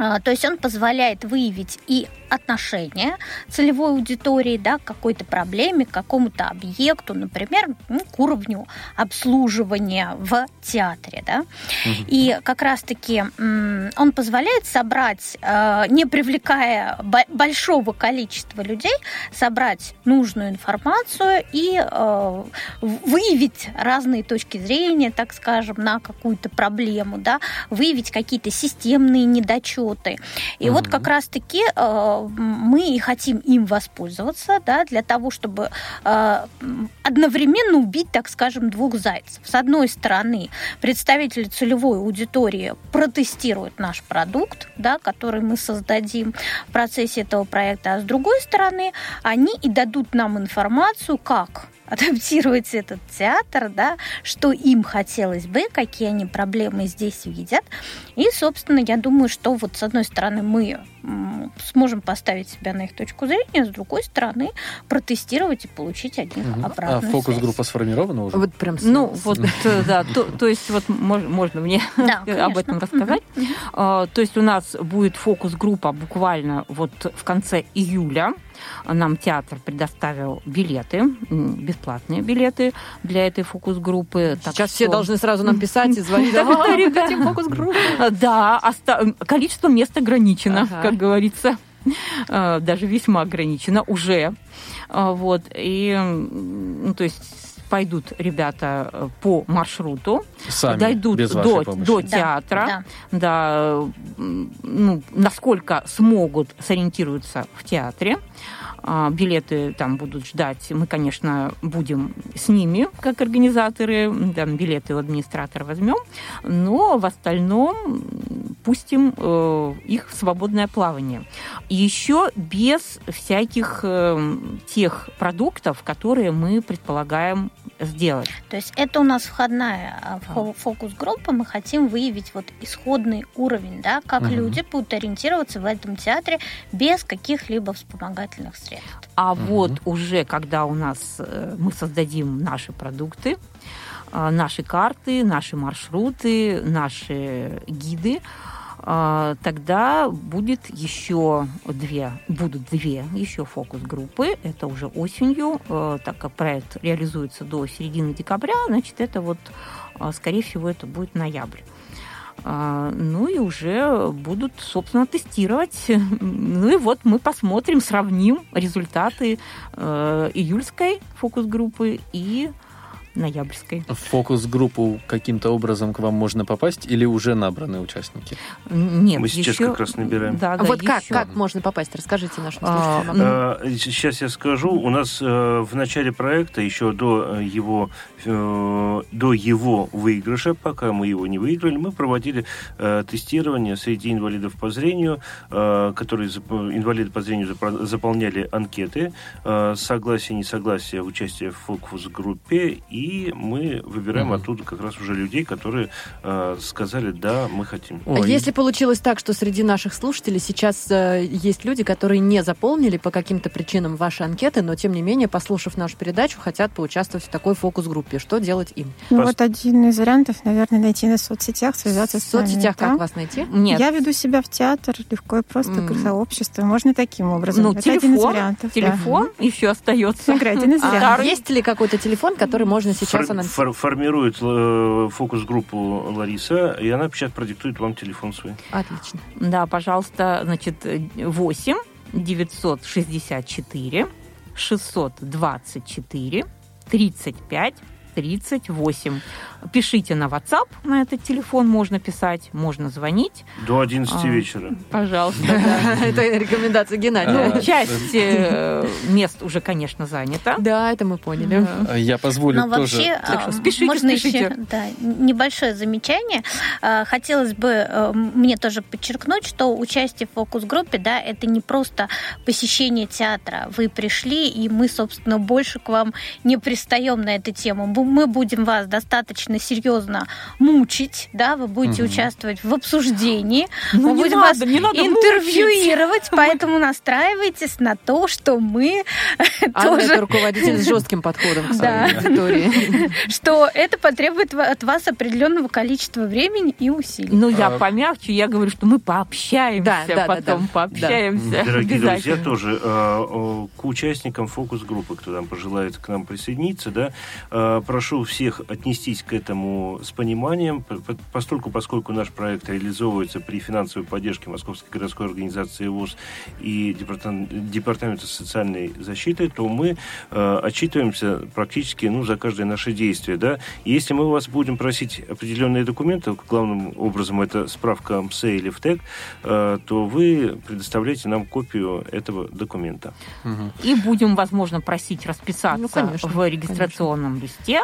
А, То есть он позволяет выявить и отношение целевой аудитории да, к какой-то проблеме, к какому-то объекту, например, ну, к уровню обслуживания в театре. Да? И как раз-таки он позволяет собрать, э, не привлекая бо- большого количества людей, собрать нужную информацию и э, выявить разные точки зрения, так скажем, на какую-то проблему, да, выявить какие-то системные недочеты. И вот как раз-таки э, мы и хотим им воспользоваться, да, для того, чтобы э, одновременно убить, так скажем, двух зайцев. С одной стороны, представители целевой аудитории протестируют наш продукт, да, который мы создадим в процессе этого проекта, а с другой стороны, они и дадут нам информацию, как адаптировать этот театр, да, что им хотелось бы, какие они проблемы здесь видят. И, собственно, я думаю, что вот с одной стороны мы сможем поставить себя на их точку зрения, с другой стороны протестировать и получить от них. А обратную фокус-группа сформирована уже? Вот прям Ну, вот, э, да, то, то есть вот мож- можно мне Да, об этом рассказать. А, То есть у нас будет фокус-группа буквально вот в конце июля. Нам театр предоставил билеты, бесплатные билеты для этой фокус-группы. Так Сейчас все что- должны сразу нам писать и звонить. Да, «А, ребята. хотим фокус-группу». Да, оста- количество мест ограничено, Ага. как говорится. Э, Даже весьма ограничено уже. А, Вот. И, ну, то есть пойдут ребята э, по маршруту, Сами, дойдут без до, вашей помощи. до Да, театра, да. да, м, ну, насколько смогут сориентируются в театре. А, Билеты там будут ждать. Мы, конечно, будем с ними, как организаторы. Там билеты у администратора возьмем. Но в остальном пустим э, их в свободное плавание. И еще без всяких э, тех продуктов, которые мы предполагаем сделать. То есть это у нас входная а, фокус-группа. Мы хотим выявить вот исходный уровень, да, как Мгм. люди будут ориентироваться в этом театре без каких-либо вспомогательных средств. А Мгм. вот уже когда у нас э, мы создадим наши продукты, э, наши карты, наши маршруты, наши гиды, э, тогда будет еще две, будут две еще фокус-группы. Это уже осенью, так как проект реализуется до середины декабря, значит, это вот, скорее всего, это будет ноябрь. А, ну и уже будут, собственно, тестировать. Ну и вот мы посмотрим, сравним результаты э, июльской фокус-группы и ноябрьской. В фокус-группу каким-то образом к вам можно попасть или уже набраны участники? Нет, Мы сейчас еще- как раз набираем. Да, А да, вот как, еще. как можно попасть? Расскажите нашим А, слушателям. этом. Э, Сейчас я скажу. У нас э, в начале проекта, еще до э, его, э, до его выигрыша, пока мы его не выиграли, мы проводили э, тестирование среди инвалидов по зрению, э, которые зап- инвалиды по зрению запро- заполняли анкеты, э, согласие, несогласие, участие в фокус-группе, и мы выбираем Мгм. оттуда как раз уже людей, которые э, сказали, да, мы хотим. А Ой, Если получилось так, что среди наших слушателей сейчас э, есть люди, которые не заполнили по каким-то причинам ваши анкеты, но тем не менее, послушав нашу передачу, хотят поучаствовать в такой фокус-группе, что делать им? Ну, Пос- вот один из вариантов, наверное, найти на соцсетях, связаться В с нами. соцсетях да. как вас найти? Нет, Я веду себя в театр легко и просто, М. как сообщество. Можно таким образом. ну, Это один из телефон, вариантов. да. телефон еще остается. Игра один из А вариантов. есть ли какой-то телефон, который можно сейчас Фор- анонсировать? фор- формирует э, фокус-группу Лариса, и она сейчас продиктует вам телефон свой. Отлично. Да, пожалуйста, значит, 8 964 624 35 38. Пишите на WhatsApp, на этот телефон можно писать, можно звонить. До 11 А. вечера. Пожалуйста. Это рекомендация Геннадия. Ну, часть э, мест уже, конечно, занята. Да, это мы поняли. А Я позволю тоже... а, спешите, можно еще небольшое замечание. Хотелось бы э, мне тоже подчеркнуть, что участие в фокус-группе, да, это не просто посещение театра. Вы пришли, и мы, собственно, больше к вам не пристаем на эту тему. Мы будем вас достаточно серьезно мучить, да, вы будете Мгм. участвовать в обсуждении, Ну, мы не будем надо, вас не надо мучить. интервьюировать, поэтому настраивайтесь на то, что мы Анна тоже это руководитель с жестким подходом к своей аудитории. что это потребует от вас определенного количества времени и усилий. Ну, я А- помягче, я говорю, что мы пообщаемся потом, пообщаемся. Дорогие друзья, тоже э, к участникам фокус-группы, кто там пожелает к нам присоединиться, да, э, прошу всех отнестись к этому с пониманием, по- по- постольку, поскольку наш проект реализовывается при финансовой поддержке Московской городской организации ВОЗ и Департам- Департамента социальной защиты, то мы э, отчитываемся практически ну, за каждое наше действие. Да? Если мы у вас будем просить определенные документы, главным образом это справка МСЭ или ВТЭК, э, то вы предоставляете нам копию этого документа. Мгм. И будем, возможно, просить расписаться Ну, конечно, в регистрационном листе.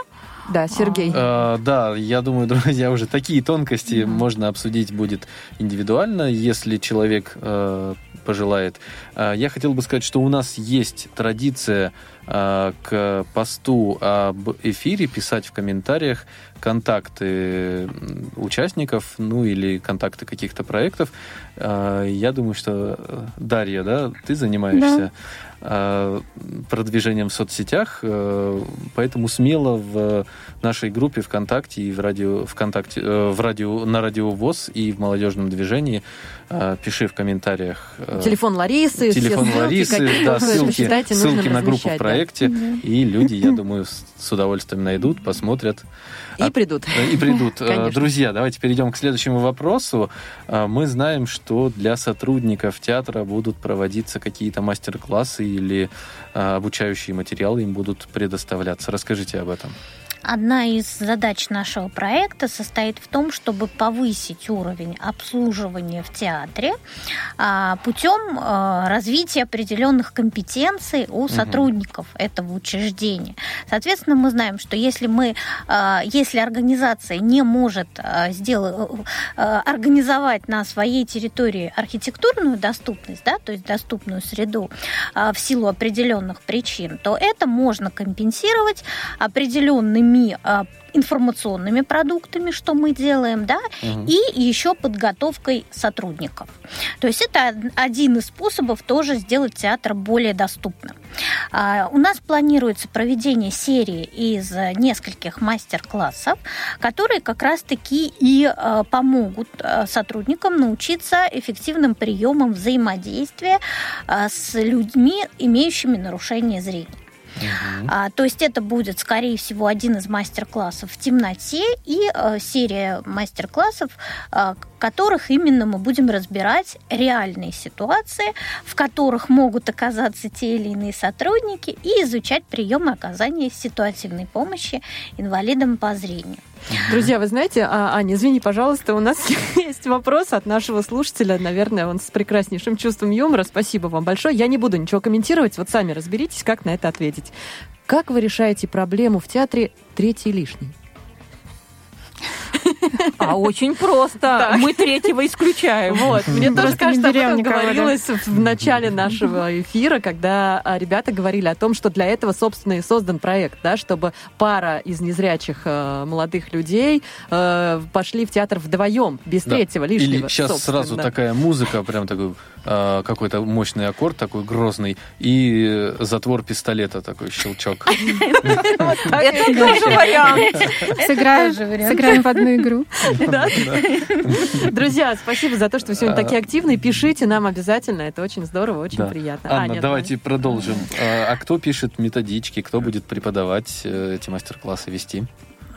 Да, Сергей. Э, Да, я думаю, друзья, уже такие тонкости Мгм. можно обсудить будет индивидуально, если человек э, пожелает. Э, Я хотел бы сказать, что у нас есть традиция к посту об эфире писать в комментариях контакты участников, ну или контакты каких-то проектов. Э, Я думаю, что э, Дарья, да, ты занимаешься э, продвижением в соцсетях, э, поэтому смело в нашей группе ВКонтакте и в радио ВКонтакте, э, в радио, на радио ВОЗ и в молодежном движении э, пиши в комментариях э, Телефон Ларисы, все телефон ссылки, Ларисы, да, ссылки, ссылки на группу в да. проекте, и люди, я думаю, с, с удовольствием найдут, посмотрят. И придут. И придут. Э, Конечно. Друзья, давайте перейдем к следующему вопросу. Э, Мы знаем, что для сотрудников театра будут проводиться какие-то мастер-классы или э, обучающие материалы им будут предоставляться. Расскажите об этом. Одна из задач нашего проекта состоит в том, чтобы повысить уровень обслуживания в театре а, путем а, развития определенных компетенций у сотрудников этого учреждения. Соответственно, мы знаем, что если мы, а, если организация не может а, сделать, организовать на своей территории архитектурную доступность, да, то есть доступную среду в силу определенных причин, то это можно компенсировать определенными а, информационными продуктами, что мы делаем, да, Мгм. и еще подготовкой сотрудников. То есть это од- один из способов тоже сделать театр более доступным. А, У нас планируется проведение серии из нескольких мастер-классов, которые как раз-таки и э, помогут сотрудникам научиться эффективным приемам взаимодействия с людьми, имеющими нарушение зрения. А, то есть это будет, скорее всего, один из мастер-классов в темноте и э, серия мастер-классов, э, которых именно мы будем разбирать реальные ситуации, в которых могут оказаться те или иные сотрудники и изучать приемы оказания ситуативной помощи инвалидам по зрению. Друзья, вы знаете, а, Аня, извини, пожалуйста, у нас есть вопрос от нашего слушателя. Наверное, он с прекраснейшим чувством юмора. Спасибо вам большое. Я не буду ничего комментировать. Вот сами разберитесь, как на это ответить. Как вы решаете проблему в театре «Третий лишний»? А очень просто. Мы третьего исключаем. Вот. Мне тоже Просто кажется, об этом да. говорилось в начале нашего эфира, когда а, ребята говорили о том, что для этого, собственно, и создан проект, да, чтобы пара из незрячих э, молодых людей э, пошли в театр вдвоем, без Да. третьего лишнего. Или сейчас сразу такая музыка, прям такой э, какой-то мощный аккорд такой грозный, и затвор пистолета такой щелчок. Это тоже вариант. Сыграем, в одну игру. Друзья, спасибо за то, что вы сегодня А. такие активные. Пишите нам обязательно, это очень здорово, очень приятно. Анна, Аня, давайте продолжим. А а кто пишет методички, кто будет преподавать э, эти мастер-классы вести?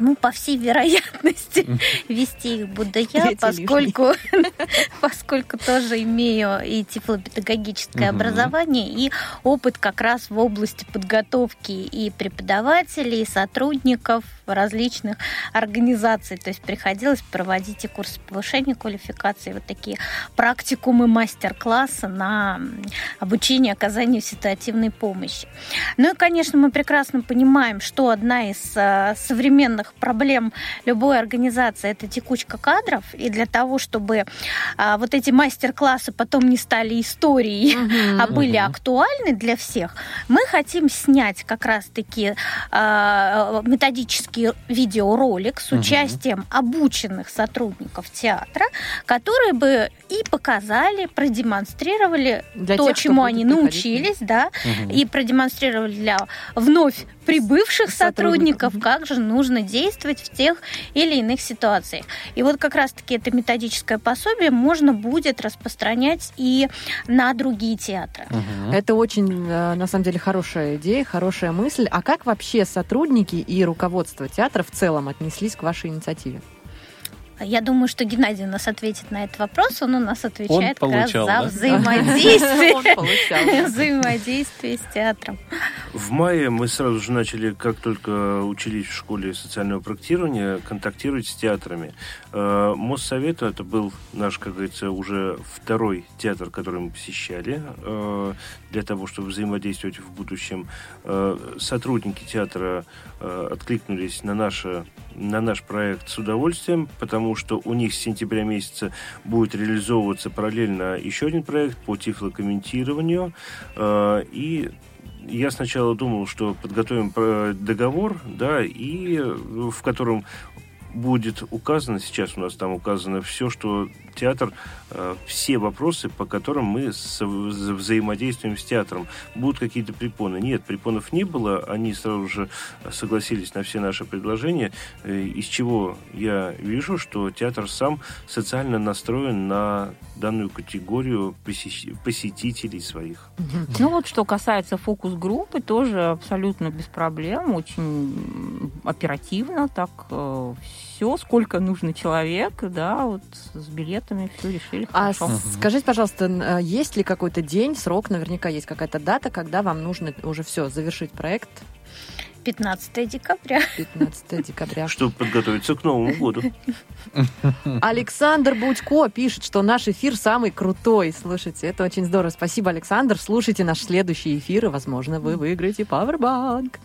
Ну, по всей вероятности, вести их буду я, поскольку, поскольку тоже имею и тифлопедагогическое Мгм. образование, и опыт как раз в области подготовки и преподавателей, и сотрудников различных организаций. То есть приходилось проводить и курсы повышения квалификации, вот такие практикумы, мастер-классы на обучение оказанию ситуативной помощи. Ну и, конечно, мы прекрасно понимаем, что одна из э, современных проблем любой организации это текучка кадров. И для того, чтобы а, вот эти мастер-классы потом не стали историей, а были актуальны для всех, мы хотим снять как раз-таки а, видеоролик с участием обученных сотрудников театра, которые бы и показали, продемонстрировали Для то, тех, чему они приходить. научились, да, Мгм. и продемонстрировали для вновь прибывших Сотрудников. как же нужно действовать в тех или иных ситуациях. И вот как раз-таки это методическое пособие можно будет распространять и на другие театры. Мгм. Это очень, э, на самом деле, хорошая идея, хорошая мысль. А как вообще сотрудники и руководство театра в целом отнеслись к вашей инициативе? Я думаю, что Геннадий у нас ответит на этот вопрос. Он у нас отвечает как раз получал, за да? Он взаимодействие. получал. Взаимодействие с театром. В мае мы сразу же начали, как только учились в школе социального проектирования, контактировать с театрами. Э, Моссовет, это был наш, как говорится, уже второй театр, который мы посещали, э, для того, чтобы взаимодействовать в будущем. Э, Сотрудники театра откликнулись на, наше, на наш проект с удовольствием, потому что у них с сентября месяца будет реализовываться параллельно еще один проект по тифлокомментированию. Э, И я сначала думал, что подготовим э, договор, да, и э, в котором будет указано, сейчас у нас там указано все, что театр, э, все вопросы, по которым мы взаимодействуем с театром. Будут какие-то препоны? Нет, препонов не было, они сразу же согласились на все наши предложения, э, из чего я вижу, что театр сам социально настроен на данную категорию посетителей своих. Ну вот, что касается фокус-группы, тоже абсолютно без проблем, очень оперативно, так все, сколько нужно человек, да, вот с билетами все решили А хорошо. скажите, пожалуйста, а есть ли какой-то день, срок, наверняка есть какая-то дата, когда вам нужно уже все завершить проект 15 декабря. 15 декабря? Чтобы подготовиться к Новому году. Александр Будько пишет, что наш эфир самый крутой. Слушайте, это очень здорово. Спасибо, Александр. Слушайте наш следующий эфир, и, возможно, вы выиграете Powerbank.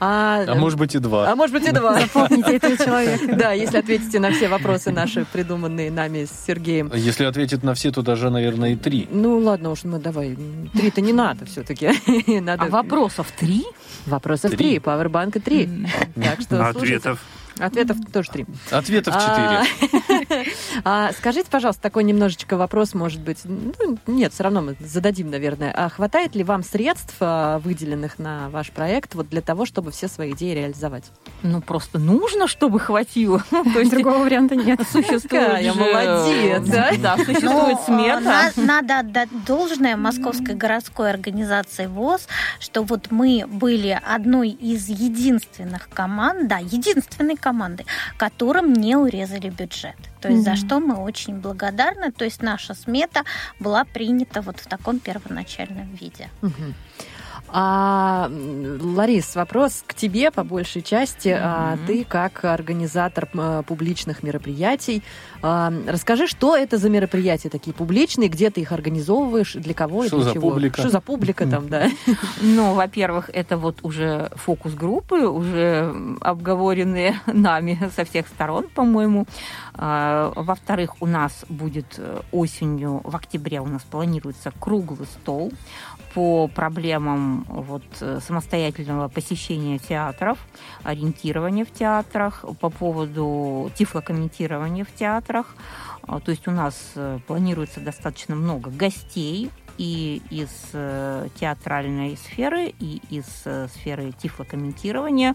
А, А может быть и два. а может быть и два. Запомните этого человека. Да, если ответите на все вопросы наши, придуманные нами с Сергеем. Если ответит на все, то даже, наверное, и три. Ну ладно уж, мы давай. Три-то не надо все-таки. А вопросов три? Вопросов Три. три, пауэрбанка три. Так что. Ответов Ответов тоже три. Ответов А, четыре. а, Скажите, пожалуйста, такой немножечко вопрос, может быть. Ну, нет, все равно мы зададим, наверное. А хватает ли вам средств, а, выделенных на ваш проект, вот для того, чтобы все свои идеи реализовать? Ну, просто нужно, чтобы хватило. То есть Другого варианта нет. существует же- молодец, да? Ну, существует э, смета. на- надо отдать должное Московской городской организации ВОЗ, что вот мы были одной из единственных команд, да, единственной команды, которым не урезали бюджет. То есть за Мгм. что мы очень благодарны. То есть наша смета была принята вот в таком первоначальном виде. Мгм. А, Ларис, вопрос к тебе по большей части. А, Мгм. Ты как организатор м, публичных мероприятий, а, расскажи, что это за мероприятия такие публичные, где ты их организовываешь, для кого Что и для за чего? публика? Что за публика там, да? Ну, во-первых, это вот уже фокус-группы, уже обговоренные нами со всех сторон, по-моему. А, Во-вторых, у нас будет э, осенью, в октябре у нас планируется круглый стол по проблемам вот, э, самостоятельного посещения театров, ориентирования в театрах, по поводу тифлокомментирования в театрах. А, То есть у нас э, планируется достаточно много гостей, и из э, театральной сферы, и из сферы тифлокомментирования,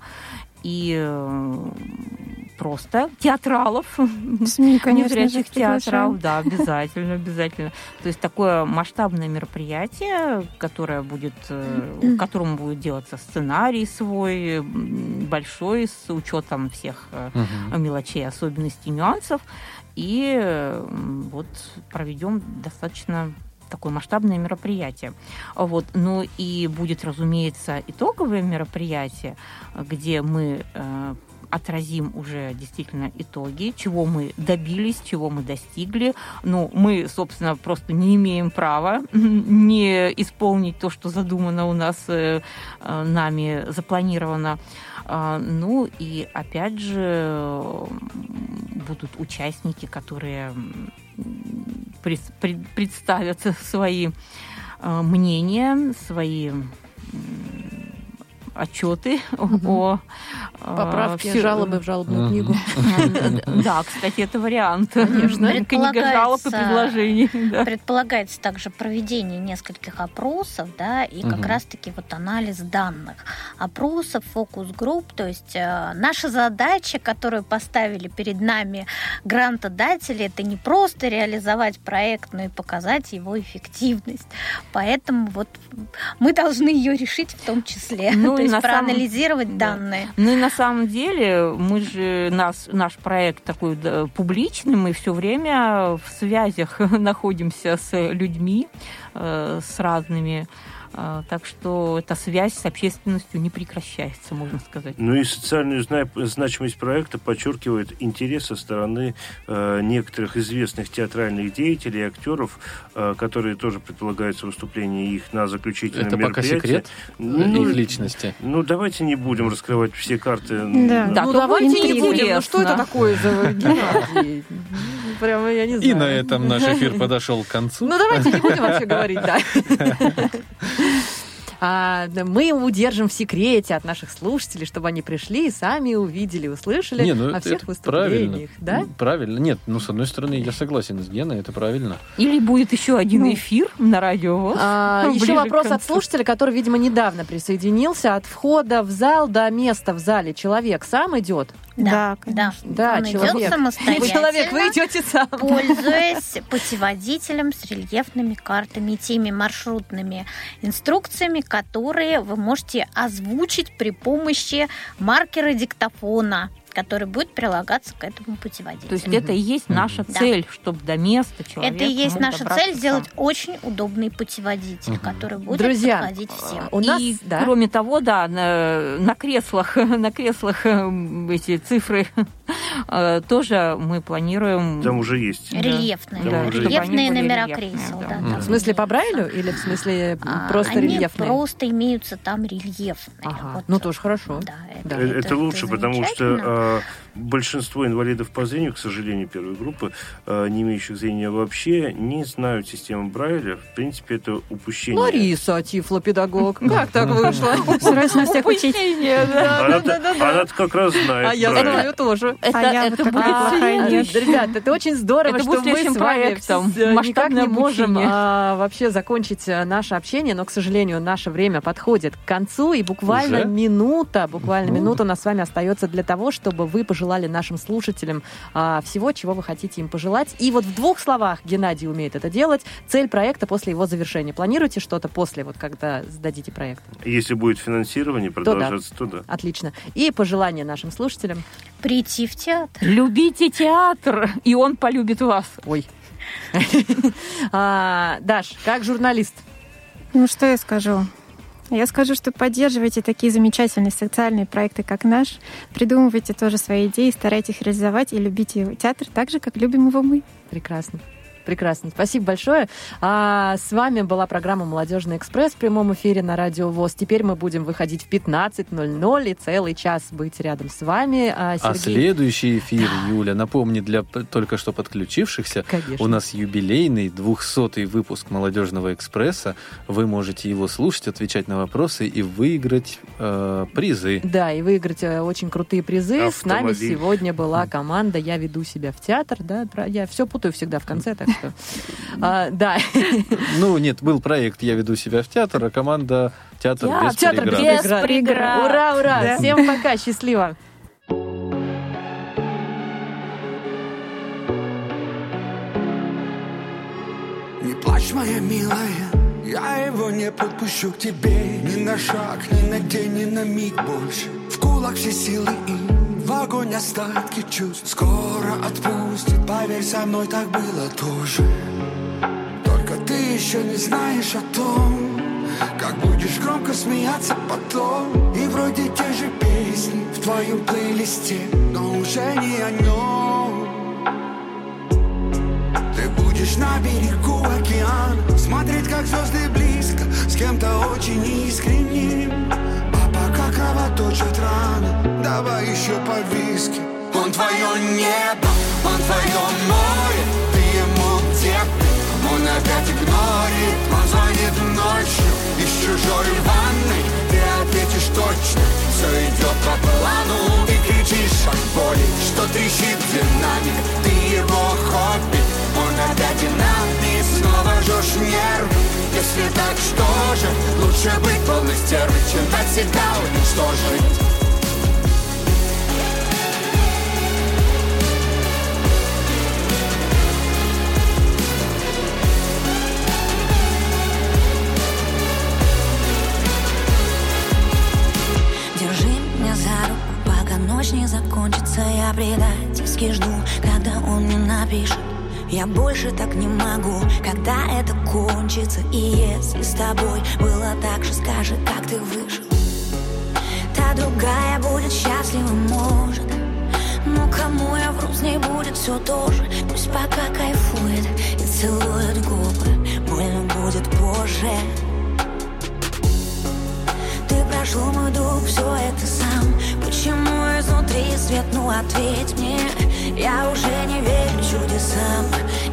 и э, просто театралов, СМИ, конечно незрячих театров, да, обязательно, обязательно. То есть такое масштабное мероприятие, которое будет, э, которому будет делаться сценарий свой, большой, с учетом всех Мгм. мелочей, особенностей, нюансов. И вот проведем достаточно такое масштабное мероприятие. Вот. Ну и будет, разумеется, итоговое мероприятие, где мы э, отразим уже действительно итоги, чего мы добились, чего мы достигли. Ну, мы, собственно, просто не имеем права не исполнить то, что задумано у нас э, э, нами, запланировано. А, Ну и опять же будут участники, которые пред- пред- представят свои э, мнения, свои отчеты Мгм. о э, Поправки, всё- жалобы в жалобную книгу. Да, кстати, это вариант. Конечно. Книга жалоб и Предполагается- предложений. Предполагается также проведение нескольких опросов, да, и как раз-таки вот анализ данных. Опросов, фокус-групп, то есть э, наша задача, которую поставили перед нами грантодатели, это не просто реализовать проект, но и показать его эффективность. Поэтому вот мы должны ее решить в том числе, Ну, есть на самом- проанализировать да. данные. Ну и на самом деле мы же нас, наш проект такой да, публичный, мы все время в связях находимся с людьми, э, с разными. Э, так что эта связь с общественностью не прекращается, можно сказать. Ну и социальную зна- значимость проекта подчеркивает интерес со стороны э, некоторых известных театральных деятелей, актеров, э, которые тоже предполагается выступление их на заключительном Это пока мероприятии. секрет Ну, их личности. ну, давайте не будем раскрывать все карты. Да. Да, ну давайте будет не будем. Ну что это интересно. такое за Геннадий? Прямо я не знаю. И на этом наш эфир подошел к концу. Ну давайте не будем вообще говорить, да. А, мы удержим в секрете от наших слушателей, чтобы они пришли и сами увидели, услышали Не, ну о это, всех это правильно. выступлениях. Да? Правильно. Нет, ну, с одной стороны, я согласен с Геной, это правильно. Или будет еще один Ну. эфир на радио. А, еще вопрос от слушателя, который, видимо, недавно присоединился. От входа в зал до места в зале человек сам идет? Да, да. Да, Он человек. идет самостоятельно. Человек, вы идете сам. пользуясь путеводителем с рельефными картами и теми маршрутными инструкциями, которые вы можете озвучить при помощи маркера диктофона, который будет прилагаться к этому путеводителю. То есть это и есть наша Да. цель, чтобы до места человек это и есть наша цель сам. сделать очень удобный путеводитель, Мгм. который будет Друзья, подходить всем. У нас, и да. кроме того, да, на, на креслах, на креслах эм, эти цифры э, тоже мы планируем... Там уже есть. Рельефные. Да, Да, уже рельефные есть. номера Рельефные, кресел. да. Да, В смысле по. Брайлю или в смысле А, просто они рельефные? просто имеются там рельефные. Ага. Вот. Ну, тоже хорошо. Да, Да. Э, Это, лучше, потому что замечательно. Э, большинство инвалидов по зрению, к сожалению, первой группы, э, не имеющих зрения вообще, не знают систему Брайля. В принципе, это упущение. Лариса, тифлопедагог. Как так вышло? Срочно всех учить. Упущение, да. Она-то как раз знает А я знаю тоже. Это, А будет. Ребят, это очень здорово, Это что будет мы следующим с вами никак не можем а, вообще закончить а, наше общение, но, к сожалению, наше время подходит к концу, и буквально минута, буквально минута у нас с вами остается для того, чтобы вы пожелали нашим слушателям а, всего, чего вы хотите им пожелать. И вот в двух словах Геннадий умеет это делать. Цель проекта после его завершения. Планируете что-то после, вот когда сдадите проект? Если будет финансирование продолжаться, то да. Отлично. И пожелание нашим слушателям. Прийти в театр. Любите театр, и он полюбит вас. Ой. А, Даш, как журналист, Ну, что я скажу? Я скажу, что поддерживайте такие замечательные социальные проекты, как наш. Придумывайте тоже свои идеи, старайтесь их реализовать и любите его театр так же, как любим его мы. Прекрасно. Прекрасно. Спасибо большое. А, с вами была программа «Молодежный экспресс» в прямом эфире на Радио ВОЗ. Теперь мы будем выходить в 15.00 и целый час быть рядом с вами. А, А Сергей... следующий эфир, Юля, напомни для только что подключившихся, Конечно. у нас юбилейный 200-й выпуск «Молодежного экспресса». Вы можете его слушать, отвечать на вопросы и выиграть э, призы. Да, и выиграть э, очень крутые призы. С нами Автомобиль. сегодня была команда «Я веду себя в театр». Да, про- я все путаю всегда в конце, так что... а, да, Ну, нет, был проект «Я веду себя в театр», а команда «Театр без театр преград». без преград. Ура, ура! Да. Всем пока, счастливо! Не плачь, моя милая, я его не подпущу к тебе Ни на шаг, ни на день, ни на миг больше В кулак все силы и в огонь остатки чувств. Скоро отпустит, поверь, со мной так было тоже. Только ты еще не знаешь о том Как будешь громко смеяться потом. И вроде те же песни в твоем плейлисте Но уже не о нем. Ты будешь на берегу океана Смотреть, как звезды близко С кем-то очень искренним пока кровоточат раны Давай еще по виски. Он твое небо, он твое море. Ты ему ты? Он опять игнорит. Он звонит ночью из чужой ванной. Ты ответишь точно Все идет по плану. Ты кричишь от боли Что трещит динамик Ты его хобби он опять и нам и снова жжешь нервы Если так, что же? Лучше быть полной стервой, чем так всегда уничтожить ночь не закончится. Я предательски жду, когда он мне напишет я больше так не могу, когда это кончится. И если с тобой было так же, скажи, как ты выжил? Та другая будет счастлива, может. Но кому я вру, с ней будет все то же Пусть пока кайфует и целует губы. Больно будет позже. Ты прошел мой дух, все это сам. Почему изнутри свет, ну ответь мне Я уже не верю чудесам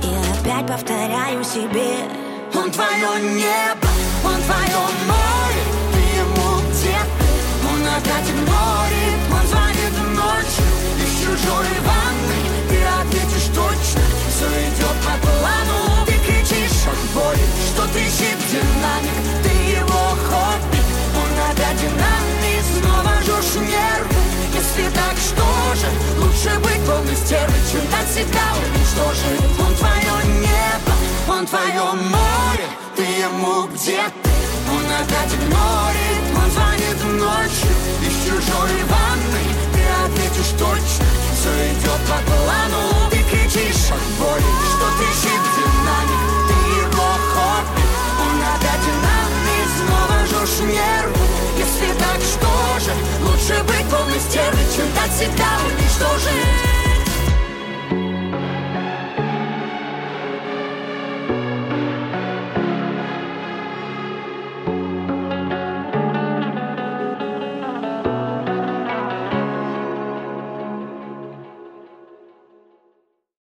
И опять повторяю себе. Он твое небо, он твое море Ты ему где ты? Он опять игнорит Он звонит ночью из чужой ванны Ты ответишь точно Все идет по плану. Ты кричишь от боли Что трещит динамик Ты его хобби. Он опять динамик Снова жжешь нервы. Если так, что же? Лучше быть полной стервой Чем так всегда уничтожить Он твое небо Он твое море. Ты ему где ты? Он опять игнорит Он звонит ночью Из чужой ванной Ты ответишь точно. Все идет по плану. Ты кричишь от боли Что трещит динамик. Ты его хобби. Он опять динамик Снова жжешь нервы. Если так, что же? Лучше быть полной стервой Чем так всегда уничтожить